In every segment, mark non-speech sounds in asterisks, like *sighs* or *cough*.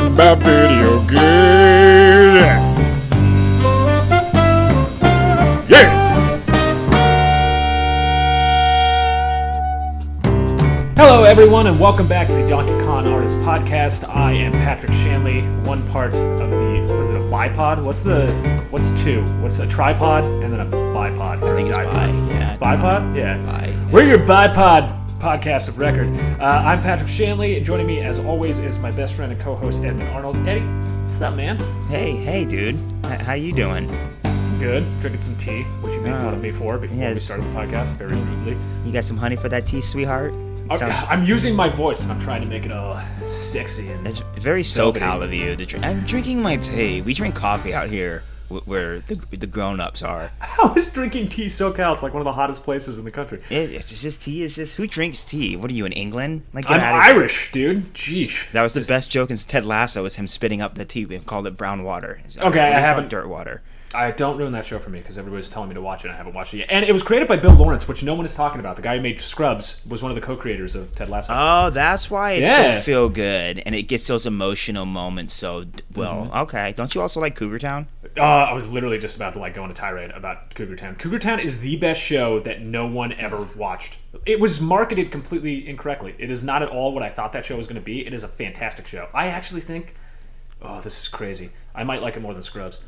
talking about video games. Yeah. Hello, everyone, and welcome back to the Donkey Kong Artist Podcast. I am Patrick Shanley, one part of the what is it a bipod? What's the what's two? What's a tripod and then a bipod? I think it's bi. Yeah. Bipod? Yeah. Bi. We're your bipod podcast of record. Uh, I'm Patrick Shanley, and joining me, as always, is my best friend and co-host Edmund Arnold. Eddie, what's up, man? Hey, hey, dude. H- how you doing? Good. Drinking some tea, which you made fun of me for before yeah. we started the podcast, very rudely. You got some honey for that tea, sweetheart? I'm, Sounds- I'm using my voice, and I'm trying to make it all sexy and It's very. SoCal of you. To drink. I'm drinking my tea. We drink coffee out here, where the the grown-ups are. *laughs* How is drinking tea SoCal? It's like one of the hottest places in the country. It, it's just tea. It's just who drinks tea? What are you in England? Like I'm. Irish, dude. Jeesh. That was the best joke in Ted Lasso. Was him spitting up the tea. We called it brown water. Like, Okay, I haven't- dirt water. I don't ruin that show for me because everybody's telling me to watch it. and I haven't watched it yet. And it was created by Bill Lawrence, which no one is talking about. The guy who made Scrubs was one of the co-creators of Ted Lasso. Oh, that's why it's Yeah. so feel good, and it gets those emotional moments so well. Mm-hmm. Okay, don't you also like Cougar Town? Uh, I was literally just about to like go on a tirade about Cougar Town. Cougar Town is the best show that no one ever watched. It was marketed completely incorrectly. It is not at all what I thought that show was going to be. It is a fantastic show. I actually think, oh, this is crazy. I might like it more than Scrubs.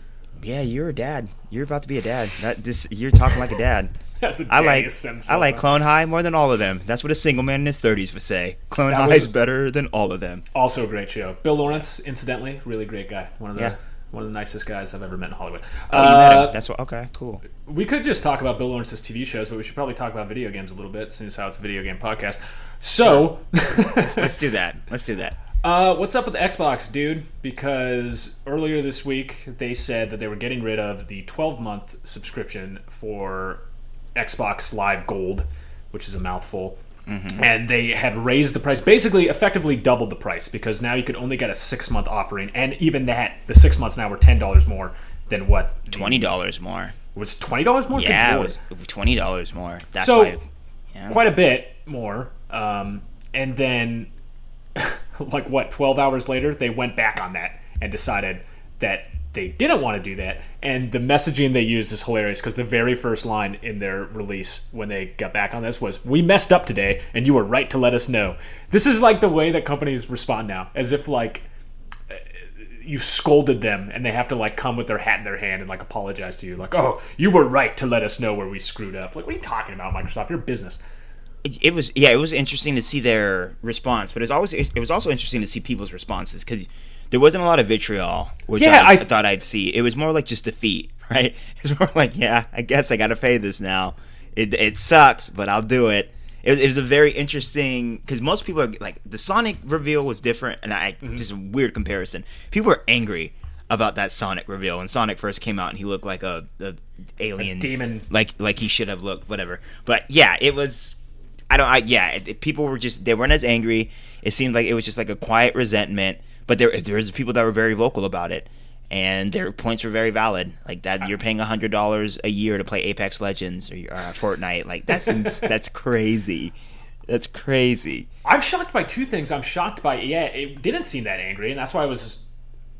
Yeah, you're a dad. You're about to be a dad. That just you're talking like a dad. *laughs* That's the I like I like. Clone High more than all of them. That's what a single man in his thirties would say. Clone That High is better than all of them. Also a great show. Bill Lawrence, incidentally, really great guy. One of the Yeah. one of the nicest guys I've ever met in Hollywood. Oh, you met Uh, him. That's what. Okay, cool. We could just talk about Bill Lawrence's TV shows, but we should probably talk about video games a little bit, since how it's a video game podcast. So, *laughs* Let's do that. Let's do that. Uh, what's up with the Xbox, dude? Because earlier this week they said that they were getting rid of the 12-month subscription for Xbox Live Gold, which is a mouthful. And they had raised the price, basically, effectively doubled the price because now you could only get a six month offering, and even that, the six months now were ten dollars more than what Twenty dollars more. was twenty dollars more. Yeah, it was twenty dollars more. That's So- why. Yeah. quite a bit more. Um, and then, *laughs* like what, twelve hours later, they went back on that and decided that they didn't want to do that. And the messaging they used is hilarious because the very first line in their release when they got back on this was, "We messed up today, and you were right to let us know." This is like the way that companies respond now, as if like eh, you scolded them and they have to like come with their hat in their hand and like apologize to you like oh you were right to let us know where we screwed up like what are you talking about microsoft your business it, it was yeah it was interesting to see their response but it was always it was also interesting to see people's responses because there wasn't a lot of vitriol which Yeah, I, I- thought i'd see. It was more like just defeat *laughs* right? It's more like yeah i guess i gotta pay this now. It, it sucks but i'll do it. It, it was a very interesting because most people are like the sonic reveal was different and i Mm-hmm. just a weird comparison. People were angry about that sonic reveal when sonic first came out and he looked like a, a alien. demon. like like he should have looked whatever. But yeah it was I don't. I yeah. It, it- people were just they weren't as angry. It seemed like it was just like a quiet resentment. But there there was people that were very vocal about it, and their points were very valid. Like that, uh, you're paying hundred dollars a year to play Apex Legends or, or Fortnite. Like that's *laughs* ins- that's crazy. That's crazy. i'm shocked by two things i'm shocked by yeah it didn't seem that angry and that's why i was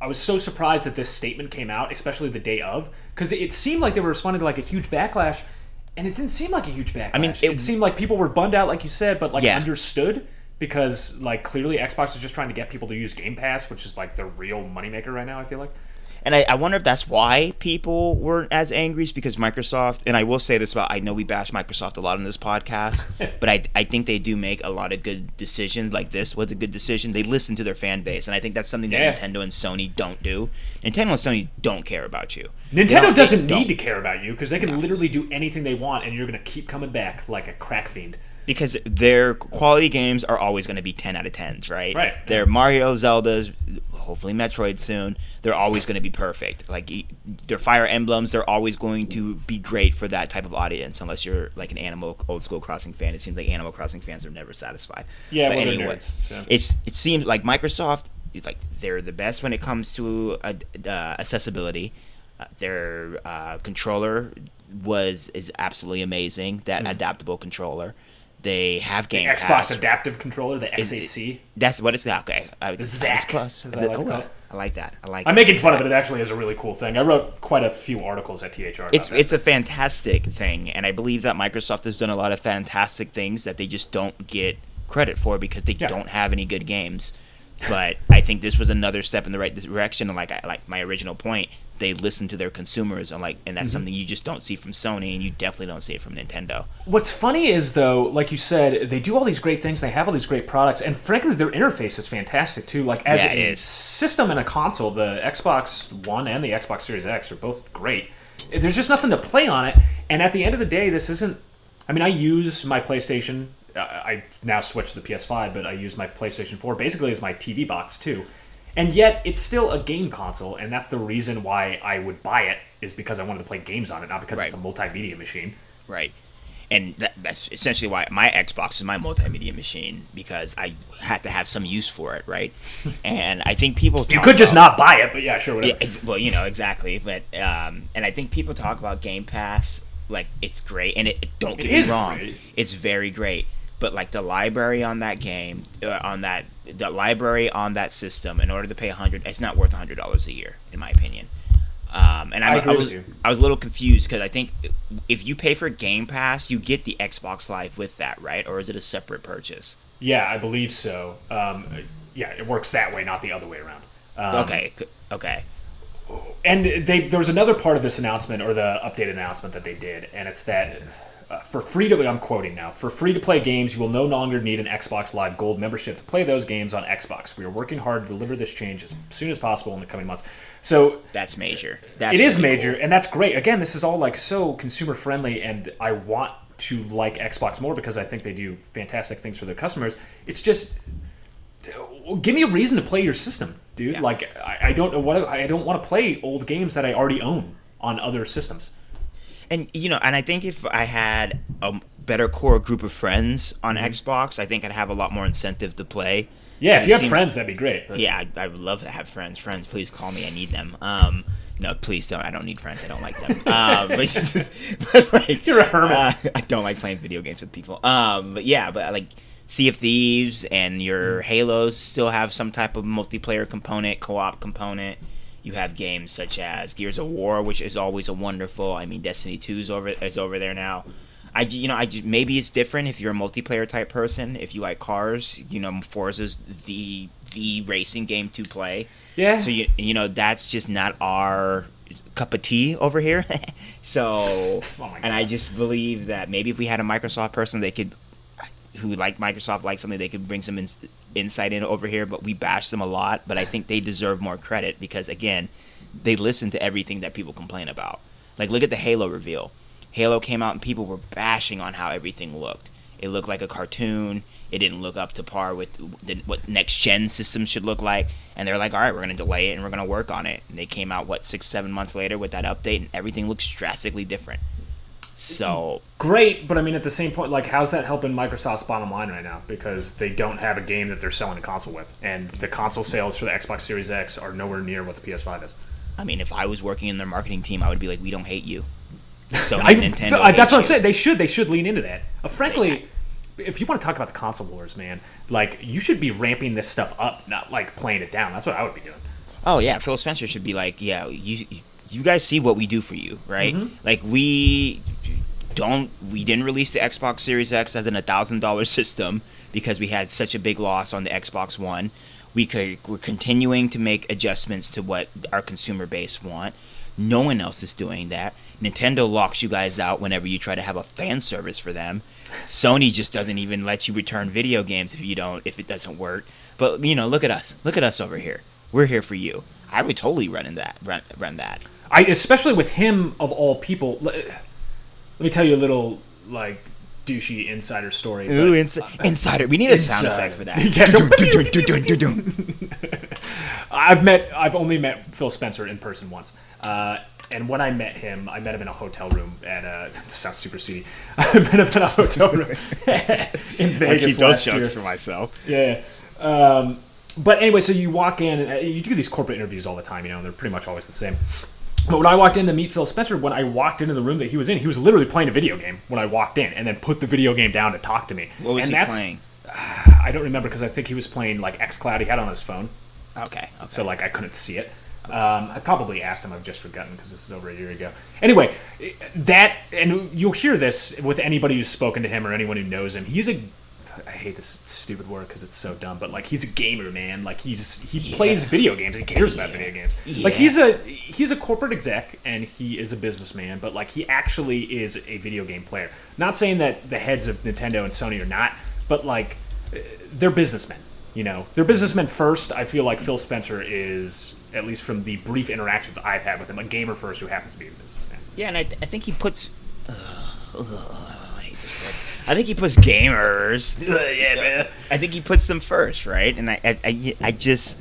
i was so surprised that this statement came out especially the day of because it seemed like they were responding to like a huge backlash and it didn't seem like a huge backlash I mean, it, it- seemed like people were bummed out like you said but like Yeah. understood because like clearly xbox is just trying to get people to use game pass which is like the real moneymaker right now i feel like And I, I wonder if that's why people weren't as angry, is because Microsoft, and I will say this about, I know we bash Microsoft a lot on this podcast, *laughs* but I, I think they do make a lot of good decisions. Like this was a good decision. They listen to their fan base, and I think that's something that Yeah. Nintendo and Sony don't do. Nintendo and Sony don't care about you. Nintendo doesn't need to care about you because they can literally do anything they want, and you're gonna keep coming back like a crack fiend. because their quality games are always going to be 10 out of 10s, right? Right. Their Mario, Zeldas, hopefully Metroid soon, they're always going to be perfect. Like their Fire Emblems, they're always going to be great for that type of audience unless you're like an Animal Old School Crossing fan. It seems like Animal Crossing fans are never satisfied. Yeah, But well, they're nerds, so. it's it seems like Microsoft like they're the best when it comes to uh, uh, accessibility. Uh, their uh, controller was is absolutely amazing. That Mm-hmm. adaptable controller. They have Game Xbox Pass. Adaptive Controller, the it- XAC. That's what it's okay. Uh, The Zac, is that what it's Oh? I like that. I like. That. I'm making fun of it. It actually is a really cool thing. I wrote quite a few articles at THR. It's that. it's a fantastic thing, and I believe that Microsoft has done a lot of fantastic things that they just don't get credit for because they Yeah. don't have any good games. But I think this was another step in the right direction. And like I, like my original point, they listen to their consumers, and like and Mm-hmm. that's something you just don't see from Sony, and you definitely don't see it from Nintendo. What's funny is though, like you said, they do all these great things. They have all these great products, and frankly, their interface is fantastic too. Like as Yeah, a is. system and a console, the Xbox One and the Xbox Series X are both great. There's just nothing to play on it, and at the end of the day, this isn't. I mean, I use my PlayStation. I I now switched to the PS5, but I use my PlayStation 4 basically as my TV box too. And yet, it's still a game console, and that's the reason why I would buy it is because I wanted to play games on it, not because it's a multimedia machine. Right. And that, that's essentially why my Xbox is my multimedia machine because I had to have some use for it, right? *laughs* and I think people You could just not buy it, but yeah, sure, whatever. Yeah, well, you know exactly, but um, and I think people talk about Game Pass like it's great, and it, don't get It me wrong, great. it's very great. But like the library on that game, uh, on that the library on that system, in order to pay a hundred, it's not worth a hundred dollars a year, in my opinion. Um, and I, I agree was. I was a little confused because I think if you pay for Game Pass, you get the Xbox Live with that, right? Or is it a separate purchase? Yeah, I believe so. Um, yeah, it works that way, not the other way around. Um, Okay, okay. And they there was another part of this announcement or the updated announcement that they did, and it's that uh, for free to I'm quoting now for free to play games, you will no longer need an Xbox Live Gold membership to play those games on Xbox. We are working hard to deliver this change as soon as possible in the coming months. So That's major. That's it is really major, cool. and that's great. Again, this is all like so consumer friendly, and I want to like Xbox more because I think they do fantastic things for their customers. It's just give me a reason to play your system, dude. Yeah. Like I, I don't know what I don't want to play old games that I already own on other systems. And you know, and I think if I had a better core group of friends on Xbox, I think I'd have a lot more incentive to play. Mm-hmm. Yeah, if you have friends, that'd be great. but- Yeah, I, I would love to have friends. Friends, please call me. I need them. Um, no, please don't. I don't need friends. I don't like them. Um, *laughs* but, *laughs* but like, You're a hermit. uh, I don't like playing video games with people. Um, but yeah, but like Sea of Thieves and your Mm. Halos still have some type of multiplayer component, co-op component. You have games such as Gears of War, which is always a wonderful. I mean, Destiny Two is over is over there now. I you know I maybe it's different if you're a multiplayer type person. If you like cars, you know Forza's the the racing game to play. Yeah. So you you know that's just not our cup of tea over here. *laughs* so Oh and I just believe that maybe if we had a Microsoft person, they could who like Microsoft like something they could bring some ins- insight in over here. But we bash them a lot. But I think they deserve more credit because again, they listen to everything that people complain about. Like look at the Halo reveal. Halo came out and people were bashing on how everything looked. It looked like a cartoon. It didn't look up to par with the, what next gen systems should look like. And they're like, all right, we're going to delay it and we're going to work on it. And they came out, what, six, seven months later with that update, and everything looks drastically different. So, Great, but I mean, at the same point, like, how's that helping Microsoft's bottom line right now? Because they don't have a game that they're selling a console with, and the console sales for the Xbox Series X are nowhere near what the PS5 is. I mean, if I was working in their marketing team, I would be like, we don't hate you. *laughs* So Nintendo. I- that's what I'm you. saying. They should. They should lean into that. Uh, frankly, if you want to talk about the console wars, man, like you should be ramping this stuff up, not like playing it down. That's what I would be doing. Oh yeah, Phil Spencer should be like, yeah, you you guys see what we do for you, right? Mm-hmm. Like we don't we didn't release the Xbox Series X as an thousand dollar *laughs* system because we had such a big loss on the Xbox One. We could we're continuing to make adjustments to what our consumer base want. No one else is doing that. Nintendo locks you guys out whenever you try to have a fan service for them. Sony just doesn't even let you return video games if you don't if it doesn't work. But you know, look at us. Look at us over here. We're here for you. I would totally run in that. Run, run that. I especially with him of all people. Let, let me tell you a little like douchey insider story. but- Ooh, ins- insider. We need a sound effect for that. *laughs* *laughs* I've met. I've only met Phil Spencer in person once. Uh, and when I met him, I met him in a hotel room at. Uh, *laughs* this sounds super seedy. I met him in a hotel room in Vegas last year. For myself. Yeah. Um, but anyway, so you walk in and uh, you do these corporate interviews all the time, you know, and they're pretty much always the same. But when I walked in to meet Phil Spencer, when I walked into the room that he was in, he was literally playing a video game when I walked in, and then put the video game down to talk to me. What was and he that's, playing? *sighs* I don't remember because I think he was playing like XCloud. He had on his phone, Okay. okay. so like I couldn't see it. Um, I probably asked him. I've just forgotten because this is over a year ago. Anyway, that and you'll hear this with anybody who's spoken to him or anyone who knows him. He's a I hate this stupid word because it's so dumb, but like he's a gamer, man. Like he's he plays video games and cares about video games. Like he's a he's a corporate exec and he is a businessman, but like he actually is a video game player. Not saying that the heads of Nintendo and Sony are not, but like uh, they're businessmen. You know, they're businessmen first. I feel like Phil Spencer is, at least from the brief interactions I've had with him, a gamer first who happens to be a businessman. Yeah, and I, I think he puts. Ugh, ugh, I hate this word. I think he puts gamers. *laughs* yeah, man. I think he puts them first, right? And I, I, I, I just.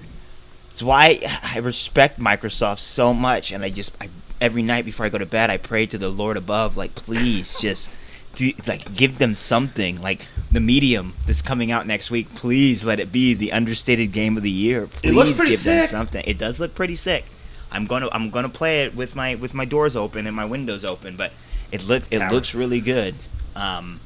It's why I respect Microsoft so much, and I just, I, every night before I go to bed, I pray to the Lord above, like, please, just, do, like, give them something, like the Medium that's coming out next week. Please let it be the understated game of the year. Please It looks pretty give them sick. something. It does look pretty sick. I'm gonna, I'm gonna play it with my, with my doors open and my windows open, but it look, it looks really good. Um,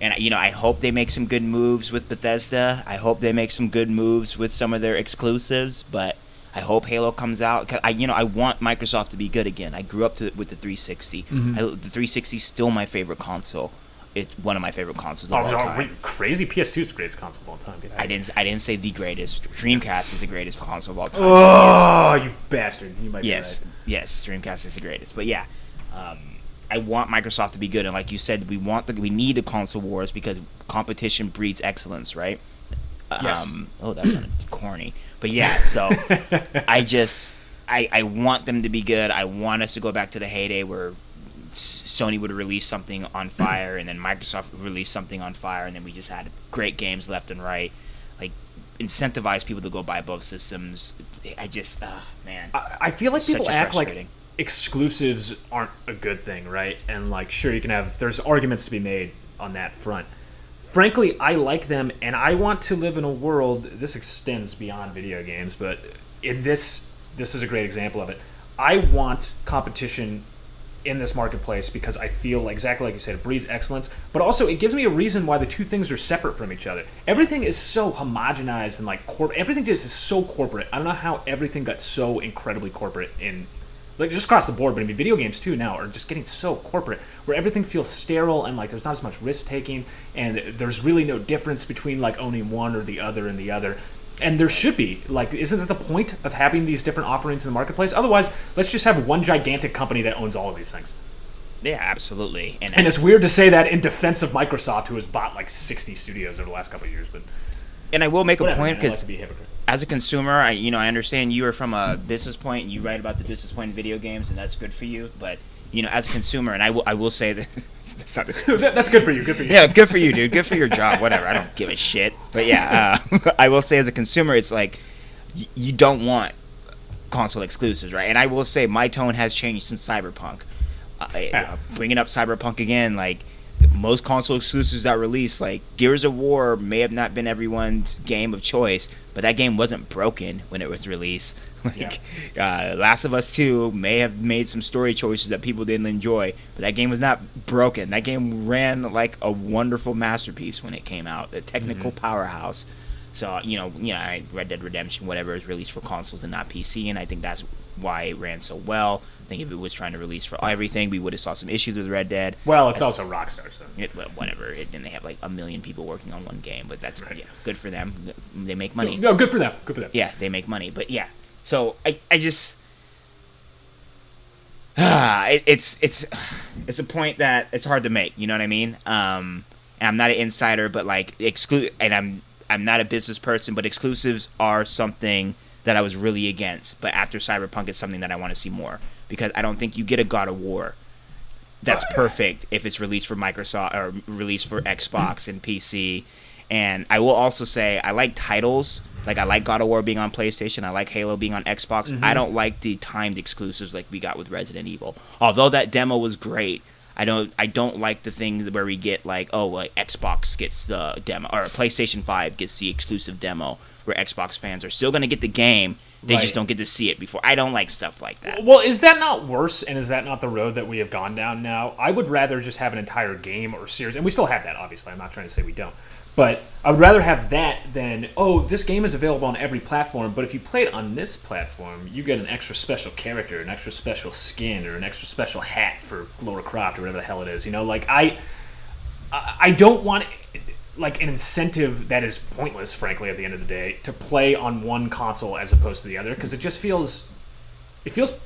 and you know, I hope they make some good moves with Bethesda. I hope they make some good moves with some of their exclusives. But I hope Halo comes out. I, you know, I want Microsoft to be good again. I grew up to, with the 360. Mm-hmm. I, the 360 is still my favorite console. It's one of my favorite consoles of Oh, all time. crazy PS2 is the greatest console of all time. I didn't. I didn't say the greatest. Dreamcast is the greatest console of all time. Oh, you bastard! You might Yes, be right. yes, Dreamcast is the greatest. But yeah, um, I want Microsoft to be good, and like you said, we want the we need the console wars because competition breeds excellence, right? Yes. Um, oh, that sounded *clears throat* corny, but yeah. So I just I I want them to be good. I want us to go back to the heyday where Sony would release something on *clears throat* fire, and then Microsoft would release something on fire, and then we just had great games left and right. Like incentivize people to go buy both systems. I just, uh, man. I, I feel like people act like. Exclusives aren't a good thing, right? And like, sure, you can have there's arguments to be made on that front. Frankly, I like them, and I want to live in a world. This extends beyond video games, but in this, this is a great example of it. I want competition in this marketplace because I feel exactly like you said, it breeds excellence, but also it gives me a reason why the two things are separate from each other. Everything is so homogenized and like corp- everything just is so corporate. I don't know how everything got so incredibly corporate in like just across the board, but I mean video games too now are just getting so corporate where everything feels sterile and like there's not as much risk taking and there's really no difference between like owning one or the other and the other. And there should be. Like isn't that the point of having these different offerings in the marketplace? Otherwise let's just have one gigantic company that owns all of these things. Yeah, absolutely. And, and it's weird to say that in defense of microsoft who has bought like 60 studios over the last couple of years but and I will make a whatever, point man, I like because to be a hypocrite as a consumer, I you know I understand you are from a business point you write about the business point in video games, and that's good for you. But you know, as a consumer, and I will I will say that *laughs* that's not That- *laughs* that's good for you good for you yeah, good for you, dude. Good for your job. Whatever. I don't give a shit. But yeah, uh, *laughs* I will say as a consumer, it's like y- you don't want console exclusives, right? And I will say my tone has changed since Cyberpunk. Uh, Yeah. bringing up Cyberpunk again, like most console exclusives that release, like Gears of War, may have not been everyone's game of choice, but that game wasn't broken when it was released. *laughs* Like uh, Last of Us Two may have made some story choices that people didn't enjoy, but that game was not broken. That game ran like a wonderful masterpiece when it came out, a technical powerhouse. So you know, you know, I- Red Dead Redemption, whatever, is released for consoles and not PC, and I think that's why it ran so well. I think if it was trying to release for everything, we would have saw some issues with Red Dead. well it's also rockstar so It, well, whatever. It, and they have like a million people working on one game, but that's Right. yeah, good for them. They make money. no good for them good for them Yeah, they make money. But yeah, so I, I just, ah, *sighs* it, it's it's it's a point that it's hard to make. You know what I mean? Um, and I'm not an insider, but like exclude, and I'm I'm not a business person, but exclusives are something that I was really against. But after Cyberpunk, it's something that I want to see more because I don't think you get a God of War that's *laughs* perfect if it's released for Microsoft or released for Xbox and PC. And I will also say I like titles. Like I like God of War being on PlayStation. I like Halo being on Xbox. I mm-hmm. don't like the timed exclusives like we got with Resident Evil. Although that demo was great, I don't I don't like the thing where we get like oh like Xbox gets the demo or PlayStation 5 gets the exclusive demo where Xbox fans are still going to get the game They Right. just don't get to see it before. I don't like stuff like that. Well, is that not worse, and is that not the road that we have gone down now? I would rather just have an entire game or series, and we still have that, obviously. I'm not trying to say we don't. But I would rather have that than, oh, this game is available on every platform, but if you play it on this platform, you get an extra special character, an extra special skin, or an extra special hat for Laura Croft, or whatever the hell it is. You know, like, I. I don't want like an incentive that is pointless, frankly, at the end of the day, to play on one console as opposed to the other, because it just feels, it feels. *sighs*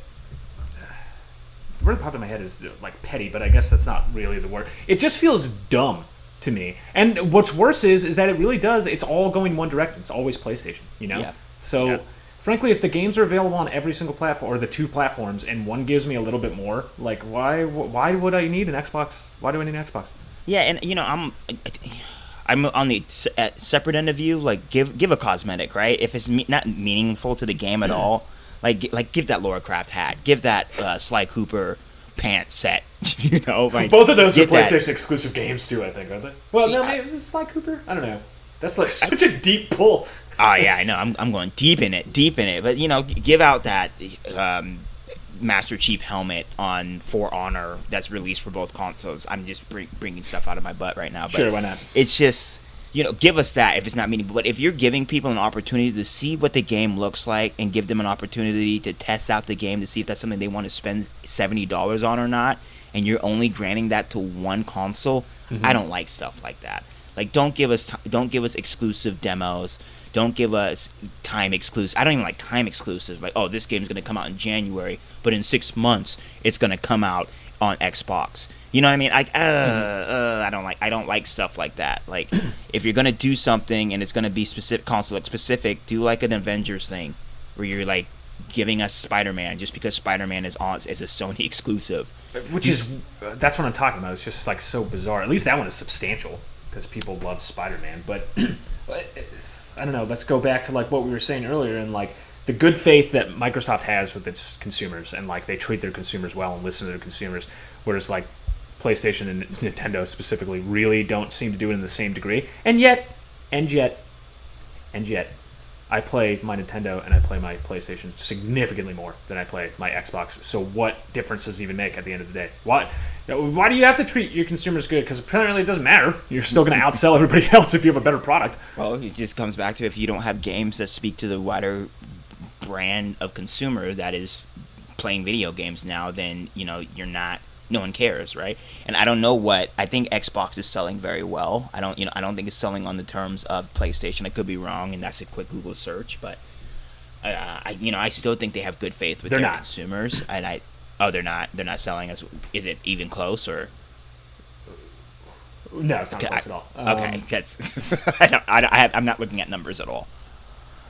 The word that popped in my head is like petty, but I guess that's not really the word. It just feels dumb to me. And what's worse is, is that it really does. It's all going one direction. It's always PlayStation. You know. Yeah. So. Yeah. Frankly, if the games are available on every single platform or the two platforms, and one gives me a little bit more, like why why would I need an Xbox? Why do I need an Xbox? Yeah, and you know, I'm I'm on the at separate end of you. Like, give give a cosmetic, right? If it's me- not meaningful to the game at *clears throat* all, like like give that Laura Croft hat, give that uh, Sly Cooper pants set. *laughs* you know, like Both of those are get that. PlayStation exclusive games too, I think, aren't they? Well, no, maybe it was Sly Cooper? I don't know. That's like *laughs* such a deep pull. Oh yeah, I know. I'm, I'm going deep in it, deep in it. But you know, give out that um, Master Chief helmet on For Honor that's released for both consoles. I'm just bring, bringing stuff out of my butt right now. But Sure, why not? It's just you know, give us that if it's not meaningful. But if you're giving people an opportunity to see what the game looks like and give them an opportunity to test out the game to see if that's something they want to spend seventy dollars on or not, and you're only granting that to one console, I mm-hmm. don't like stuff like that. Like, don't give us t- don't give us exclusive demos. Don't give us time exclusive. I don't even like time exclusives. Like, oh, this game's gonna come out in January, but in six months it's gonna come out on Xbox. You know what I mean? Like, uh, uh, I don't like I don't like stuff like that. Like, if you're gonna do something and it's gonna be specific console specific, do like an Avengers thing, where you're like giving us Spider-Man just because Spider-Man is on is a Sony *laughs* exclusive. Which is that's what I'm talking about. It's just like so bizarre. At least that one is substantial because people love Spider-Man. But *clears throat* I don't know. Let's go back to like what we were saying earlier and like the good faith that Microsoft has with its consumers and like they treat their consumers well and listen to their consumers, whereas like PlayStation and *laughs* Nintendo specifically really don't seem to do it in the same degree. And yet, and yet, and yet, I play my Nintendo and I play my PlayStation significantly more than I play my Xbox. So what difference does it even make at the end of the day? Why? Why do you have to treat your consumers good? Because apparently it doesn't matter. You're still going to outsell everybody *laughs* else if you have a better product. Well, it just comes back to if you don't have games that speak to the wider brand of consumer that is playing video games now, then you know you're not. No one cares, right? And I don't know what I think Xbox is selling very well. I don't, you know, I don't think it's selling on the terms of PlayStation. I could be wrong, and that's a quick Google search, but uh, I, you know, I still think they have good faith with They're their not. consumers, and I. Oh, they're not. They're not selling as. Is it even close or? No, it's not Okay, close I- at all. okay, Um, that's. *laughs* I don't. I, don't- I have, I'm not looking at numbers at all.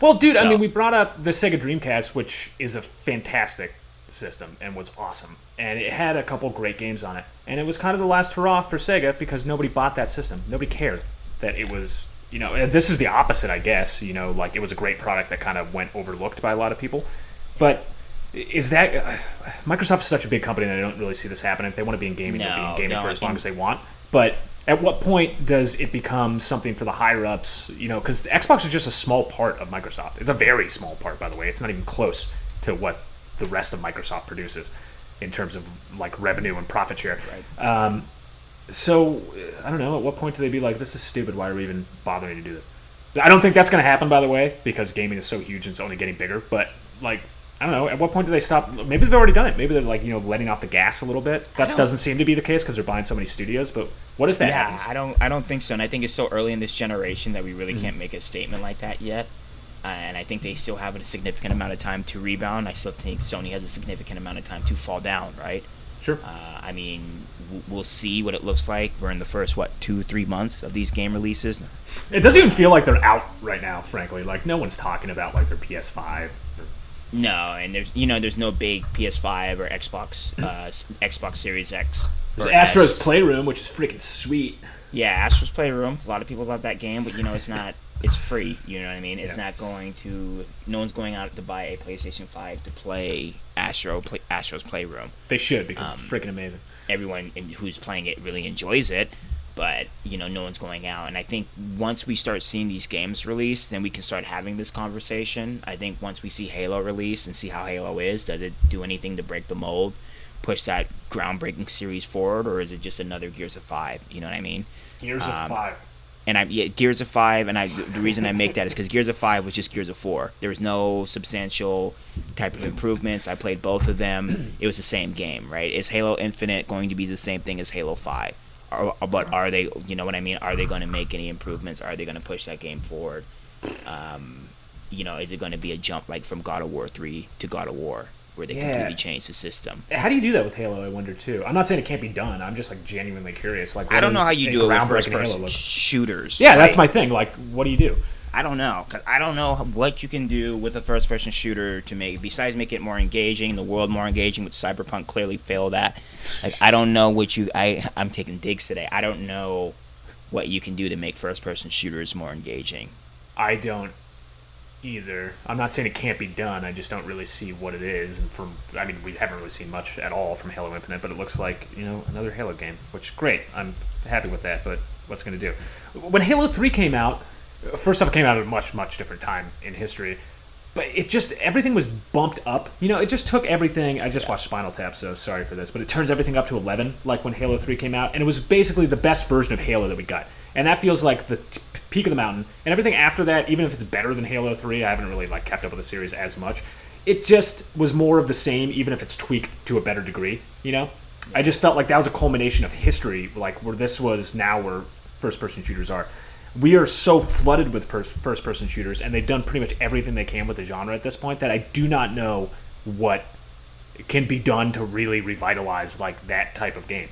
Well, dude, I mean, we brought up the Sega Dreamcast, which is a fantastic system and was awesome. And it had a couple great games on it. And it was kind of the last hurrah for Sega because nobody bought that system. Nobody cared that it was, you know, and this is the opposite, I guess. You know, like it was a great product that kind of went overlooked by a lot of people. But is that. Uh, Microsoft is such a big company that I don't really see this happening. If they want to be in gaming, they'll be in gaming no, for as long as they want. But at what point does it become something for the higher ups? You know, because Xbox is just a small part of Microsoft. It's a very small part, by the way. It's not even close to what the rest of Microsoft produces in terms of like revenue and profit share. Right. Um, so I don't know. At what point do they be like, "This is stupid. Why are we even bothering to do this?" I don't think that's going to happen, by the way, because gaming is so huge and it's only getting bigger. But like, I don't know. At what point do they stop? Maybe they've already done it. Maybe they're like, you know, letting off the gas a little bit. That doesn't seem to be the case because they're buying so many studios. But what if that yeah, happens? I don't. I don't think so. And I think it's so early in this generation that we really Mm-hmm. can't make a statement like that yet. Uh, and I think they still have a significant amount of time to rebound. I still think Sony has a significant amount of time to fall down. Right. Sure. Uh, I mean, we'll see what it looks like. We're in the first what two, three months of these game releases. It doesn't even feel like they're out right now, frankly. Like no one's talking about like their PS5. No, and there's you know there's no big PS5 or Xbox uh, Xbox Series X. There's Astro's S. Playroom, which is freaking sweet. Yeah, Astro's Playroom. A lot of people love that game, but you know it's not. It's free. You know what I mean? It's Yeah. not going to. No one's going out to buy a PlayStation Five to play Astro play, Astro's Playroom. They should because Um, it's freaking amazing. Everyone in, who's playing it really enjoys it, but you know no one's going out and i think once we start seeing these games released then we can start having this conversation i think once we see halo release and see how halo is does it do anything to break the mold push that groundbreaking series forward or is it just another gears of five you know what i mean Gears of Um, Five. and I yeah, Gears of Five, and I the reason I make that is because Gears of Five was just Gears of Four. There was no substantial type of improvements. I played both of them. It was the same game, right? Is Halo Infinite going to be the same thing as Halo Five? Or, but are they? You know what I mean? Are they going to make any improvements? Are they going to push that game forward? Um, you know, is it going to be a jump like from God of War three to God of War, where they Yeah. completely change the system? How do you do that with Halo? I wonder too. I'm not saying it can't be done. I'm just like genuinely curious. Like, I don't know how you do it with first person shooters. Yeah, that's my thing. Like, what do you do? I don't know, cause I don't know what you can do with a first-person shooter to make besides make it more engaging, the world more engaging. Which Cyberpunk clearly failed at. Like I don't know what you. I I'm taking digs today. I don't know what you can do to make first-person shooters more engaging. I don't either. I'm not saying it can't be done. I just don't really see what it is. And from, I mean, we haven't really seen much at all from Halo Infinite, but it looks like you know another Halo game, which is great. I'm happy with that. But what's going to do? When Halo Three came out, first it came out at a much much different time in history. But it just everything was bumped up. You know, it just took everything. I just watched Spinal Tap, so sorry for this, but it turns everything up to 11, like when Halo 3 came out, and it was basically the best version of Halo that we got. And that feels like the t- peak of the mountain. And everything after that, even if it's better than Halo 3, I haven't really like kept up with the series as much. It just was more of the same, even if it's tweaked to a better degree. You know, I just felt like that was a culmination of history, like where this was now where first-person shooters are we are so flooded with pers- first person shooters and they've done pretty much everything they can with the genre at this point that I do not know what can be done to really revitalize like that type of game.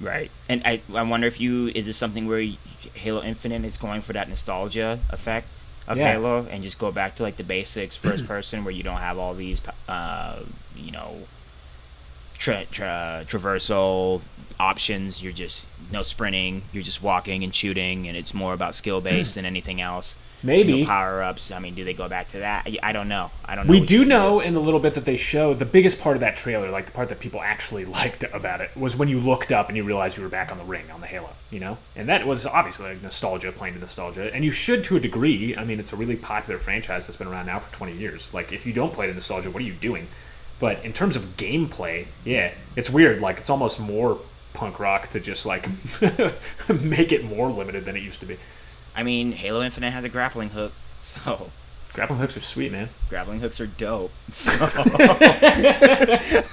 Right. And I I wonder if you is this something where Halo Infinite is going for that nostalgia effect of Yeah. Halo and just go back to like the basics first person where you don't have all these uh you know tra- tra- traversal options you're just no sprinting you're just walking and shooting and it's more about skill hmm. based than anything else Maybe. power ups i mean do they go back to that I, don't know i don't know We do you know in the little bit that they showed, the biggest part of that trailer, like the part that people actually *laughs* liked about it, was when you looked up and you realized you were back on the ring on the Halo, you know? And that was obviously like nostalgia, playing to nostalgia. And you should to a degree. I mean, it's a really popular franchise that's been around now for 20 years. Like, if you don't play to nostalgia, what are you doing? But in terms of gameplay, yeah, it's weird. Like, it's almost more punk rock to just, like, *laughs* make it more limited than it used to be. i mean halo infinite has a grappling hook so Grappling hooks are sweet, man. grappling hooks are dope. *laughs* So,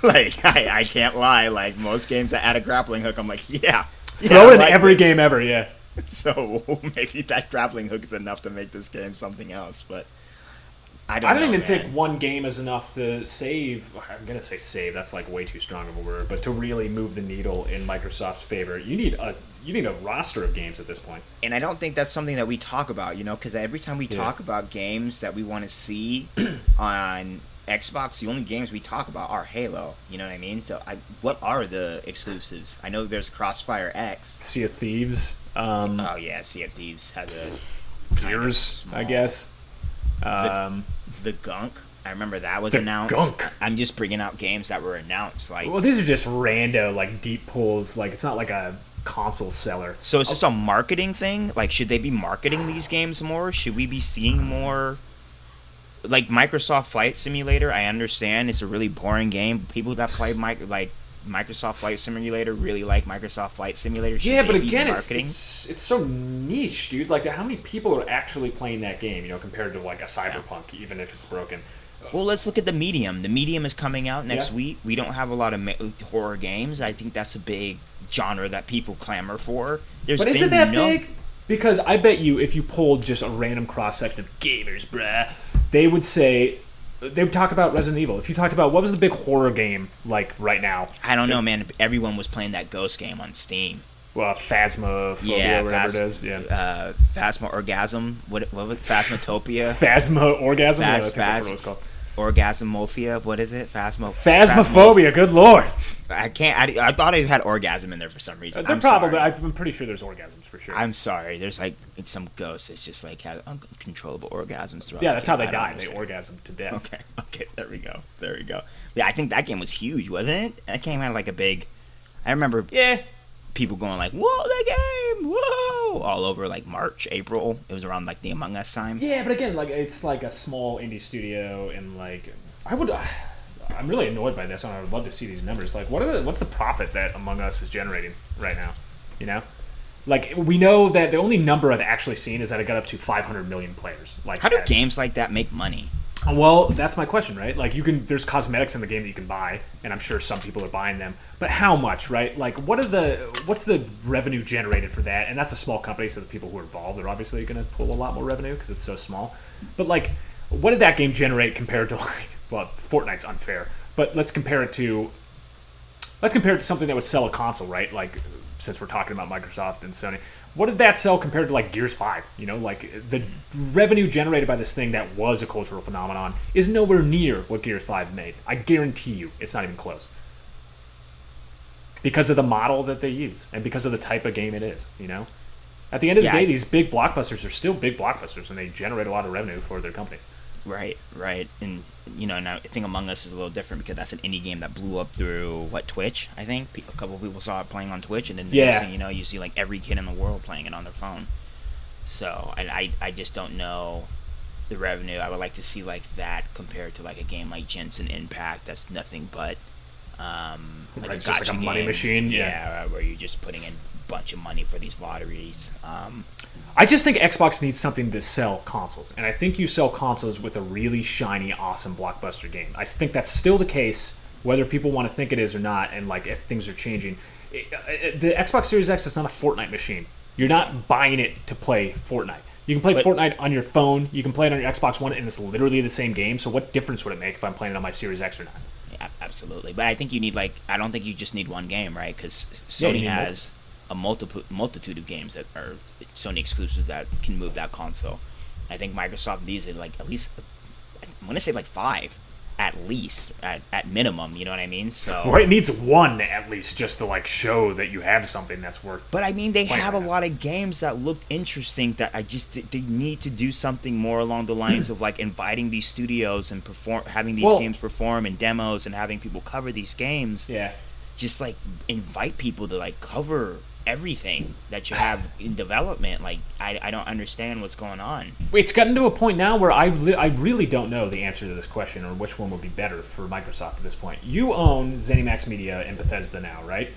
like, I, I can't lie. Like most games that add a grappling hook, I'm like, yeah, yeah, Throw it in like every this. game ever, yeah. *laughs* So maybe that grappling hook is enough to make this game something else. But I don't. I don't know, even man. think one game is enough to save. I'm gonna say save. That's like way too strong of a word. But to really move the needle in Microsoft's favor, you need a you need a roster of games at this point. and I don't think that's something that we talk about, you know, because every time we Yeah. talk about games that we want to see *clears throat* on Xbox, the only games we talk about are Halo. You know what I mean? So, I, what are the exclusives? I know there's Crossfire X. Sea of Thieves, um, Oh yeah, Sea of Thieves has a kind of Gears, I guess. Um, The Gunk. I remember that was The announced. Gunk. I'm just bringing out games that were announced. Like, well, these are just rando like deep pulls. Like it's not like a console seller. so is this a marketing thing? Like, should they be marketing these games more? Should we be seeing more? Like Microsoft Flight Simulator, I understand it's a really boring game. People that play mic- like Microsoft Flight Simulator really like Microsoft Flight Simulator. Should Yeah, but again, it's, it's it's so niche, dude. Like, how many people are actually playing that game? You know, compared to like a Cyberpunk, even if it's broken. Well, let's look at the medium. The medium is coming out next Yeah. week. We don't have a lot of horror games. I think that's a big genre that people clamor for. There's But is it that no- big? Because I bet you, if you polled just a random cross section of gamers, bruh, they would say they would talk about Resident Evil. If you talked about what was the big horror game like right now, I don't know, man. Everyone was playing that Ghost game on Steam. well, Phasmophobia, Yeah, whatever Phas- it is, yeah, Uh, Phasma Orgasm. What? What was Phasmatopia? Phasma orgasm. yeah, I Phas- that's what it was called. Orgasmophia. What is it? Phasmo. Phasmophobia. Good lord, I can't. I, I thought I had orgasm in there for some reason. they're I'm probably. Sorry. I'm pretty sure there's orgasms for sure. I'm sorry. There's like it's some ghost that's just like has uncontrollable orgasms throughout. yeah, the that's how they die. They orgasm to death. Okay, okay, there we go. There we go. Yeah, I think that game was huge, wasn't it? That came out like a big. I remember. Yeah, people going like, "Whoa, the game! Whoa!" all over like March, April. It was around like the Among Us time. Yeah, but again, like it's like a small indie studio, and like I would, I'm really annoyed by this, and I would love to see these numbers. Like, what are the, what's the profit that Among Us is generating right now? You know, like we know that the only number I've actually seen is that it got up to 500 million players. Like, How do games like that make money? Well, that's my question, right? Like you can there's cosmetics in the game that you can buy, and I'm sure some people are buying them. But how much, right? Like what are the what's the revenue generated for that? And that's a small company, so the people who are involved are obviously going to pull a lot more revenue because it's so small. But like what did that game generate compared to *laughs* like well, Fortnite's unfair, but let's compare it to let's compare it to something that would sell a console, right? Like since we're talking about Microsoft and Sony, what did that sell compared to like Gears Five? You know, like the revenue generated by this thing that was a cultural phenomenon is nowhere near what Gears Five made. I guarantee you, it's not even close. Because of the model that they use and because of the type of game it is, you know. At the end of the day, I- these big blockbusters are still big blockbusters, and they generate a lot of revenue for their companies. Right, right, and you know, now I think Among Us is a little different because that's an indie game that blew up through what Twitch. I think a couple of people saw it playing on Twitch, and then Yeah. thing you know, you see like every kid in the world playing it on their phone. So, and I, I just don't know the revenue. I would like to see like that compared to like a game like Genshin Impact. That's nothing but um, like Right, a just like a money game. machine, yeah. yeah, where you're just putting in a bunch of money for these lotteries. Um, I just think Xbox needs something to sell consoles, and I think you sell consoles with a really shiny, awesome blockbuster game. I think that's still the case, whether people want to think it is or not, and like if things are changing. It- it- The Xbox Series X is not a Fortnite machine. You're not buying it to play Fortnite. You can play But- Fortnite on your phone. You can play it on your Xbox One, and it's literally the same game. So what difference would it make if I'm playing it on my Series X or not? Yeah, absolutely. But I think you need like I don't think you just need one game, right? Because Sony need has a multiple multitude of games that are Sony exclusives that can move that console. I think Microsoft needs it like at least I'm gonna say like five, at least at, at minimum. You know what I mean? So. Or it needs one at least just to like show that you have something that's worth. But I mean, they have a lot of games that looked interesting. That I just they need to do something more along the lines of like inviting these studios and perform, having these Well- games perform and demos and having people cover these games. Yeah. just like invite people to like cover everything that you have in development. Like I, I don't understand what's going on. It's gotten to a point now where I, li- I really don't know the answer to this question or which one would be better for Microsoft at this point. You own ZeniMax Media and Bethesda now, right?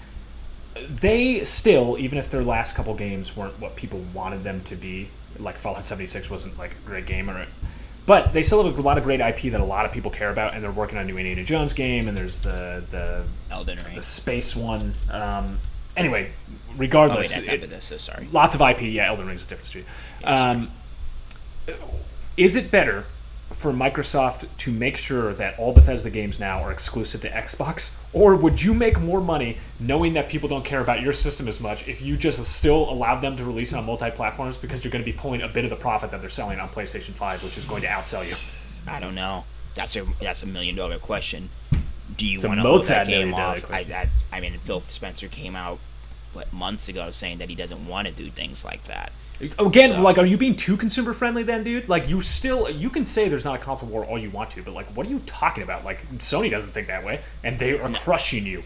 They still, even if their last couple games weren't what people wanted them to be, like Fallout 76 wasn't like a great game, or, but they still have a lot of great IP that a lot of people care about, and they're working on a new Indiana Jones game, and there's the the, Elden Ring. the space one. Um, anyway, Oh wait, regardless, it- this. So sorry. lots of IP. Yeah, Elden Ring's a different street. Um, is it better for Microsoft to make sure that all Bethesda games now are exclusive to Xbox, or would you make more money knowing that people don't care about your system as much if you just still allowed them to release it on multi-platforms because you're going to be pulling a bit of the profit that they're selling on PlayStation 5, which is going to outsell you? I don't know. That's a that's a million dollar question. Do you want to hold that game off? I, that's, I mean, Phil Spencer came out what months ago saying that he doesn't want to do things like that. Oh, again, So- like, are you being too consumer friendly then, dude? Like, you still you can say there's not a console war all you want to, but like, what are you talking about? Like, Sony doesn't think that way, and they are crushing you.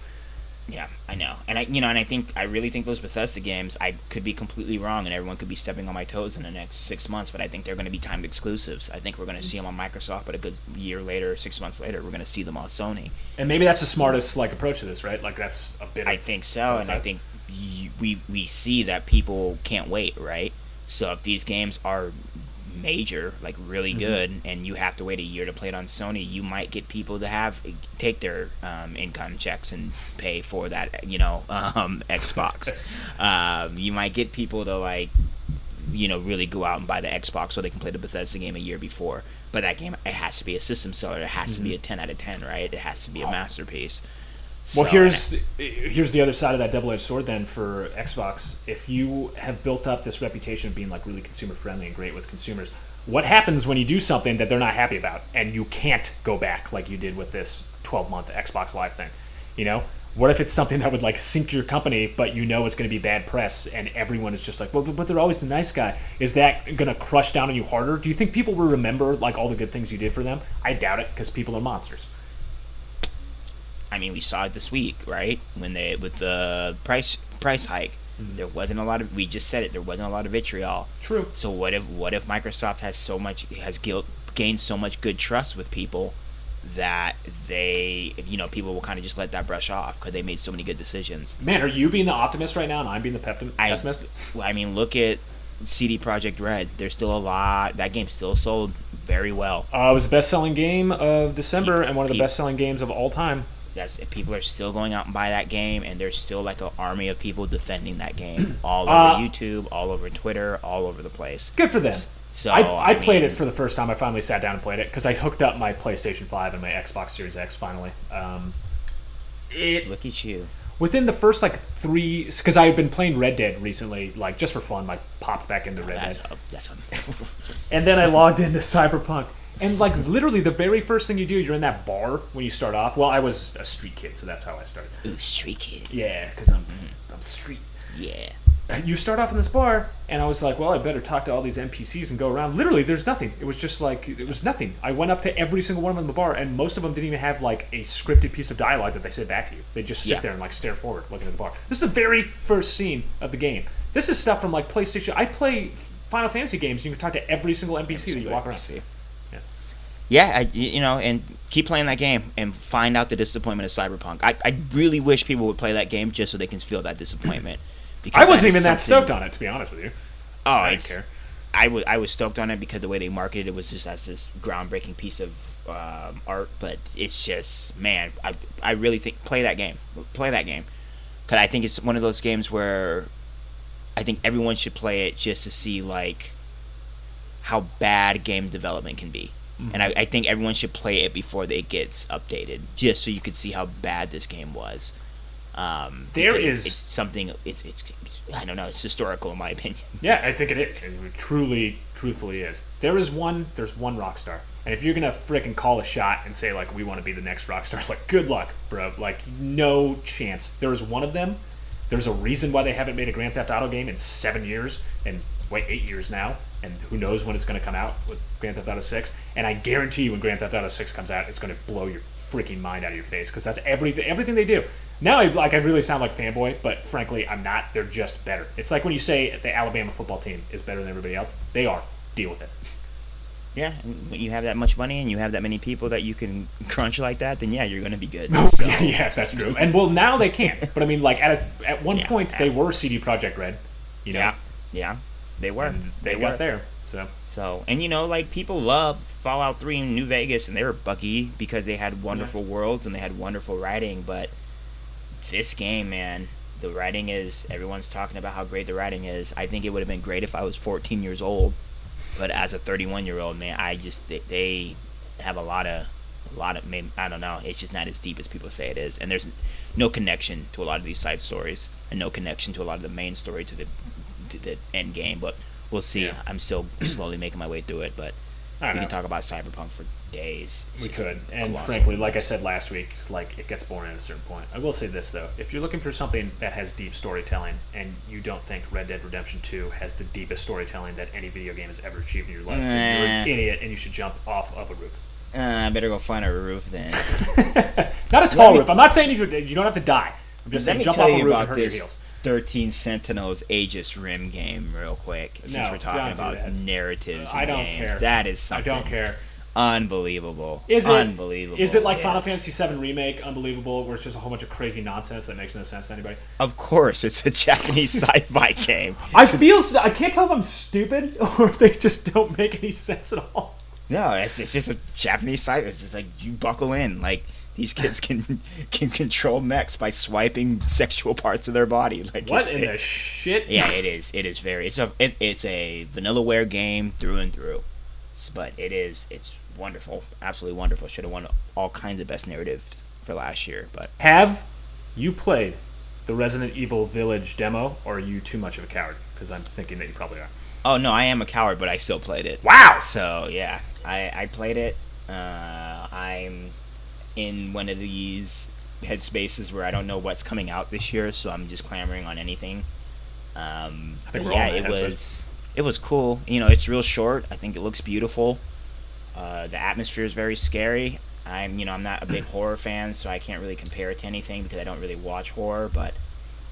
Yeah, I know, and I you know, and I think I really think those Bethesda games. I could be completely wrong, and everyone could be stepping on my toes in the next six months. But I think they're going to be timed exclusives. I think we're going to mm. see them on Microsoft, but a good year later, six months later, we're going to see them on Sony. And maybe that's the smartest like approach to this, right? Like, that's a bit. I think so, and I think y- we we see that people can't wait, right? So if these games are major, like really Mm-hmm. good, and you have to wait a year to play it on Sony, you might get people to have take their um, income checks and pay for that, you know, *laughs* um, Xbox. *laughs* um, you might get people to like, you know, really go out and buy the Xbox so they can play the Bethesda game a year before. But that game, it has to be a system seller. It has to be a ten out of ten, right? It has to be a masterpiece. Well, So, here's here's the other side of that double-edged sword. Then for Xbox, if you have built up this reputation of being like really consumer friendly and great with consumers, what happens when you do something that they're not happy about and you can't go back like you did with this 12-month Xbox Live thing? You know, what if it's something that would like sink your company, but you know it's going to be bad press, and everyone is just like, well, but, but they're always the nice guy. Is that going to crush down on you harder? Do you think people will remember like all the good things you did for them? I doubt it because people are monsters. I mean, we saw it this week, right? When they with the price price hike, Mm-hmm. there wasn't a lot of. We just said it. There wasn't a lot of vitriol. True. So what if what if Microsoft has so much has guilt, gained so much good trust with people that they you know people will kind of just let that brush off because they made so many good decisions. Man, are you being the optimist right now and I'm being the peptim- I- pessimist? I mean, look at CD Projekt Red. There's still a lot. That game still sold very well. Uh, it was the best-selling game of December and one of the peep. best-selling games of all time. That's people are still going out and buy that game, and there's still like an army of people defending that game *clears throat* all over Uh, YouTube, all over Twitter, all over the place. Good for them. So I, I, I played mean- it for the first time. I finally sat down and played it because I hooked up my PlayStation 5 and my Xbox Series X finally. Um, it Look at you. within the first like three because I had been playing Red Dead recently, like just for fun, like popped back into Red That's Dead, a, that's a, *laughs* *laughs* and then I logged into Cyberpunk. And like literally, the very first thing you do, you're in that bar when you start off. Well, I was a street kid, so that's how I started. ooh, street kid. Yeah, because I'm I'm street. Yeah. you start off in this bar, and I was like, well, I better talk to all these NPCs and go around. Literally, there's nothing. It was just like, it was nothing. I went up to every single one of them in the bar, and most of them didn't even have like a scripted piece of dialogue that they said back to you. They just sit Yeah. there and like stare forward, looking at the bar. This is the very first scene of the game. This is stuff from like PlayStation. I play Final Fantasy games. You can talk to every single NPC that you walk around. NPC. Yeah. Yeah, I, you know, and keep playing that game and find out the disappointment of Cyberpunk. I, I really wish people would play that game just so they can feel that disappointment. *clears throat* Because I wasn't even that stoked on it, to be honest with you. Oh, I didn't care. I was I was stoked on it because the way they marketed it was just as this groundbreaking piece of um, art. But it's just man, I I really think play that game, play that game, because I think it's one of those games where I think everyone should play it just to see like how bad game development can be. Mm-hmm. And I, I think everyone should play it before it gets updated, just so you could see how bad this game was. Um, There is- it's something. It's, it's it's I don't know. It's historical in my *laughs* opinion. Yeah, I think it is. It truly, truthfully is. There is one. There's one Rockstar, and if you're gonna frickin' call a shot and say like we want to be the next Rockstar, *laughs* like good luck, bro. Like no chance. There is one of them. There's a reason why they haven't made a Grand Theft Auto game in seven years, and wait, eight years now, and who knows when it's gonna come out with Grand Theft Auto Six. And I guarantee you, when Grand Theft Auto Six comes out, it's gonna blow your freaking mind out of your face because that's everything. Everything they do. Now, I, like I really sound like fanboy, but frankly, I'm not. They're just better. It's like when you say the Alabama football team is better than everybody else. They are. Deal with it. *laughs* Yeah, when you have that much money and you have that many people that you can *laughs* crunch like that, then yeah, you're gonna be good. *laughs* Oh, so, yeah, that's true. And well, now they can't. But I mean, like at a, at one Yeah. point, they were CD Projekt Red. You know, yeah, yeah, they were. and they, were. got there. So So, and you know, like people love Fallout 3 in New Vegas, and they were buggy because they had wonderful worlds and they had wonderful writing. But this game, man, the writing is everyone's talking about how great the writing is. I think it would have been great if I was 14 years old, but as a 31 year old man, I just they, they have a lot of a lot of I don't know. It's just not as deep as people say it is, and there's no connection to a lot of these side stories, and no connection to a lot of the main story to the the end game. But we'll see. Yeah. I'm still *clears throat* slowly making my way through it, but I we don't can talk about Cyberpunk for days. It's We could, and colossal. frankly, like I said last week, like it gets boring at a certain point. I will say this though: if you're looking for something that has deep storytelling, and you don't think Red Dead Redemption 2 has the deepest storytelling that any video game has ever achieved in your life, then you're an idiot, and you should jump off of a roof. Uh, I better go find a roof then. *laughs* Not a tall me- roof. I'm not saying you you don't have to die. I'm just Let saying me jump tell off a roof and about hurt your this heels. 13 Sentinels Aegis Rim game real quick. Since No, we're talking about that. narratives I and don't games. care. That is I don't care. unbelievable. Is it unbelievable? Is it like Final. Fantasy VII remake, unbelievable, where it's just a whole bunch of crazy nonsense that makes no sense to anybody? Of course, it's a *laughs* Japanese sci-fi game. I feel I can't tell if I'm stupid *laughs* or if they just don't make any sense at all. No, it's, it's just a Japanese sci-fi. It's just like you buckle in. Like these kids can can control mechs by swiping sexual parts of their body. Like What in the shit? yeah, it is. It is very. It's a. It, it's a vanillaware game through and through, but it is. It's wonderful. Absolutely wonderful. Should have won all kinds of best narratives for last year, but Have you played the Resident Evil Village demo, or are you too much of a coward? Because I'm thinking that you probably are. oh no, I am a coward, but I still played it. Wow. So yeah, I I played it. Uh, I'm in one of these headspaces where I don't know what's coming out this year, so I'm just clamoring on anything. Um, I think we're all yeah, in it was it was cool. You know, it's real short. I think it looks beautiful. Uh, the atmosphere is very scary. I'm, you know, I'm not a big *laughs* horror fan, so I can't really compare it to anything because I don't really watch horror. But